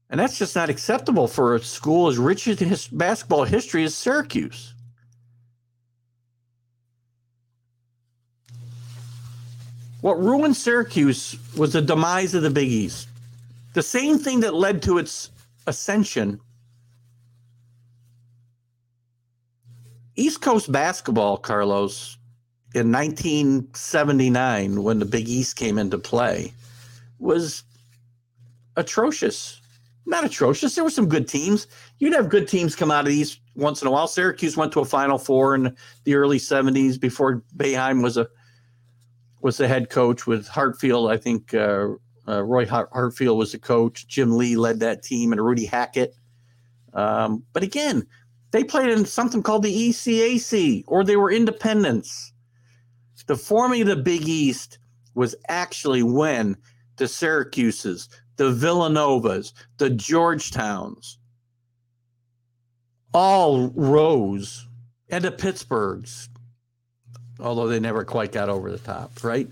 And that's just not acceptable for a school as rich in his basketball history as Syracuse. What ruined Syracuse was the demise of the Big East. The same thing that led to its ascension. East Coast basketball, Carlos, in 1979, when the Big East came into play, was atrocious not atrocious. There were some good teams. You'd have good teams come out of these once in a while. Syracuse went to a Final Four in the early '70s before Boeheim was a was the head coach with Hartfield. I think uh, uh, Roy Hart- Hartfield was the coach. Jim Lee led that team, and Rudy Hackett. Um, but again, they played in something called the ECAC, or they were independents. The forming of the Big East was actually when the Syracuses, the Villanovas, the Georgetowns, all rose, and the Pittsburghs, although they never quite got over the top, right?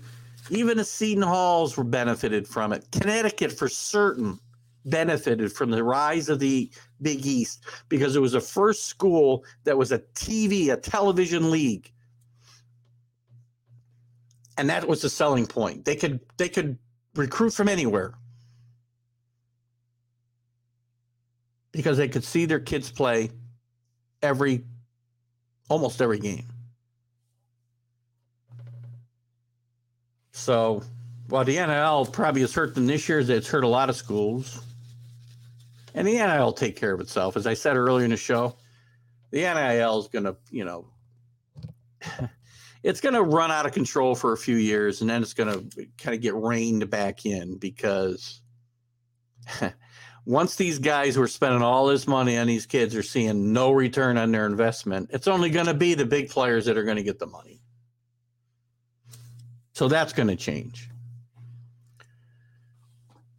Even the Seton Halls were benefited from it. Connecticut, for certain, benefited from the rise of the Big East because it was the first school that was a TV, a television league. And that was the selling point. They could they could recruit from anywhere. because they could see their kids play every almost every game. So while the NIL probably has hurt them this year, it's hurt a lot of schools. And the NIL will take care of itself. As I said earlier in the show, the NIL is going to, you know, *laughs* it's going to run out of control for a few years and then it's going to kind of get reined back in because *laughs* once these guys who are spending all this money on these kids are seeing no return on their investment, it's only going to be the big players that are going to get the money. So that's going to change.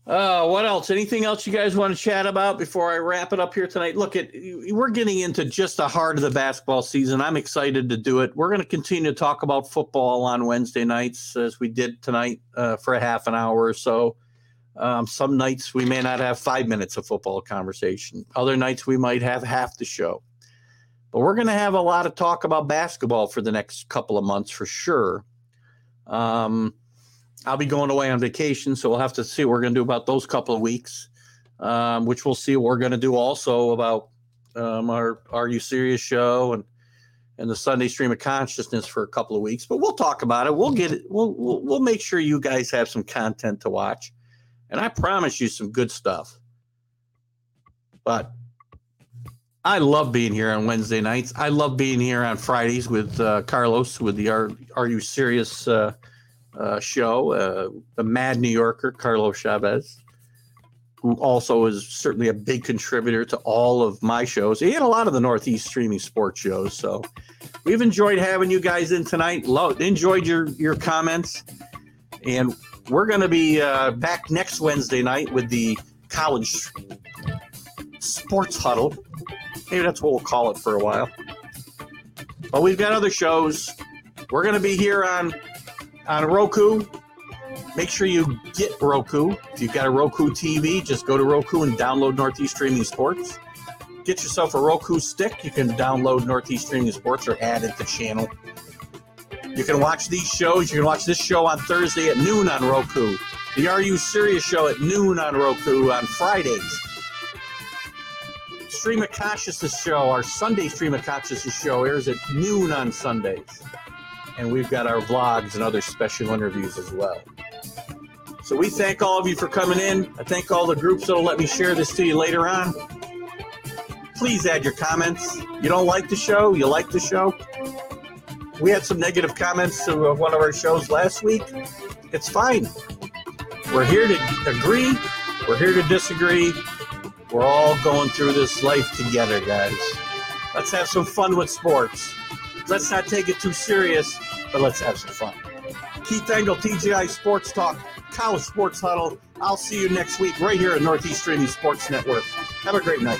Uh, what else? Anything else you guys want to chat about before I wrap it up here tonight? Look, at we're getting into just the heart of the basketball season. I'm excited to do it. We're going to continue to talk about football on Wednesday nights as we did tonight uh, for a half an hour or so. Um, some nights we may not have five minutes of football conversation. Other nights we might have half the show. But we're going to have a lot of talk about basketball for the next couple of months for sure. Um, I'll be going away on vacation, so we'll have to see what we're going to do about those couple of weeks, um, which we'll see what we're going to do also about um, our Are You Serious show and and the Sunday stream of consciousness for a couple of weeks. But we'll talk about it. We'll get it. We'll we'll, we'll make sure you guys have some content to watch and I promise you some good stuff. But I love being here on Wednesday nights. I love being here on Fridays with uh, Carlos with the Are, Are You Serious uh, uh, show, uh, the Mad New Yorker, Carlos Chavez. who also is certainly a big contributor to all of my shows and a lot of the Northeast streaming sports shows. So we've enjoyed having you guys in tonight. Love, enjoyed your your comments, and we're going to be uh, back next Wednesday night with the college sports huddle. Maybe that's what we'll call it for a while. But we've got other shows. We're going to be here on on Roku. Make sure you get Roku. If you've got a Roku TV, just go to Roku and download Northeast Streaming Sports. Get yourself a Roku stick. You can download Northeast Streaming Sports or add it to channel. You can watch these shows. You can watch this show on Thursday at noon on Roku. The Are You Serious show at noon on Roku on Fridays. Stream of Consciousness show, our Sunday Stream of Consciousness show airs at noon on Sundays. And we've got our vlogs and other special interviews as well. So we thank all of you for coming in. I thank all the groups that'll let me share this to you later on. Please add your comments. You don't like the show? You like the show? We had some negative comments to uh, one of our shows last week. It's fine. We're here to agree. We're here to disagree. We're all going through this life together, guys. Let's have some fun with sports. Let's not take it too serious, but let's have some fun. Keith Engle, TGI Sports Talk, College Sports Huddle. I'll see you next week right here at Northeast Streaming Sports Network. Have a great night.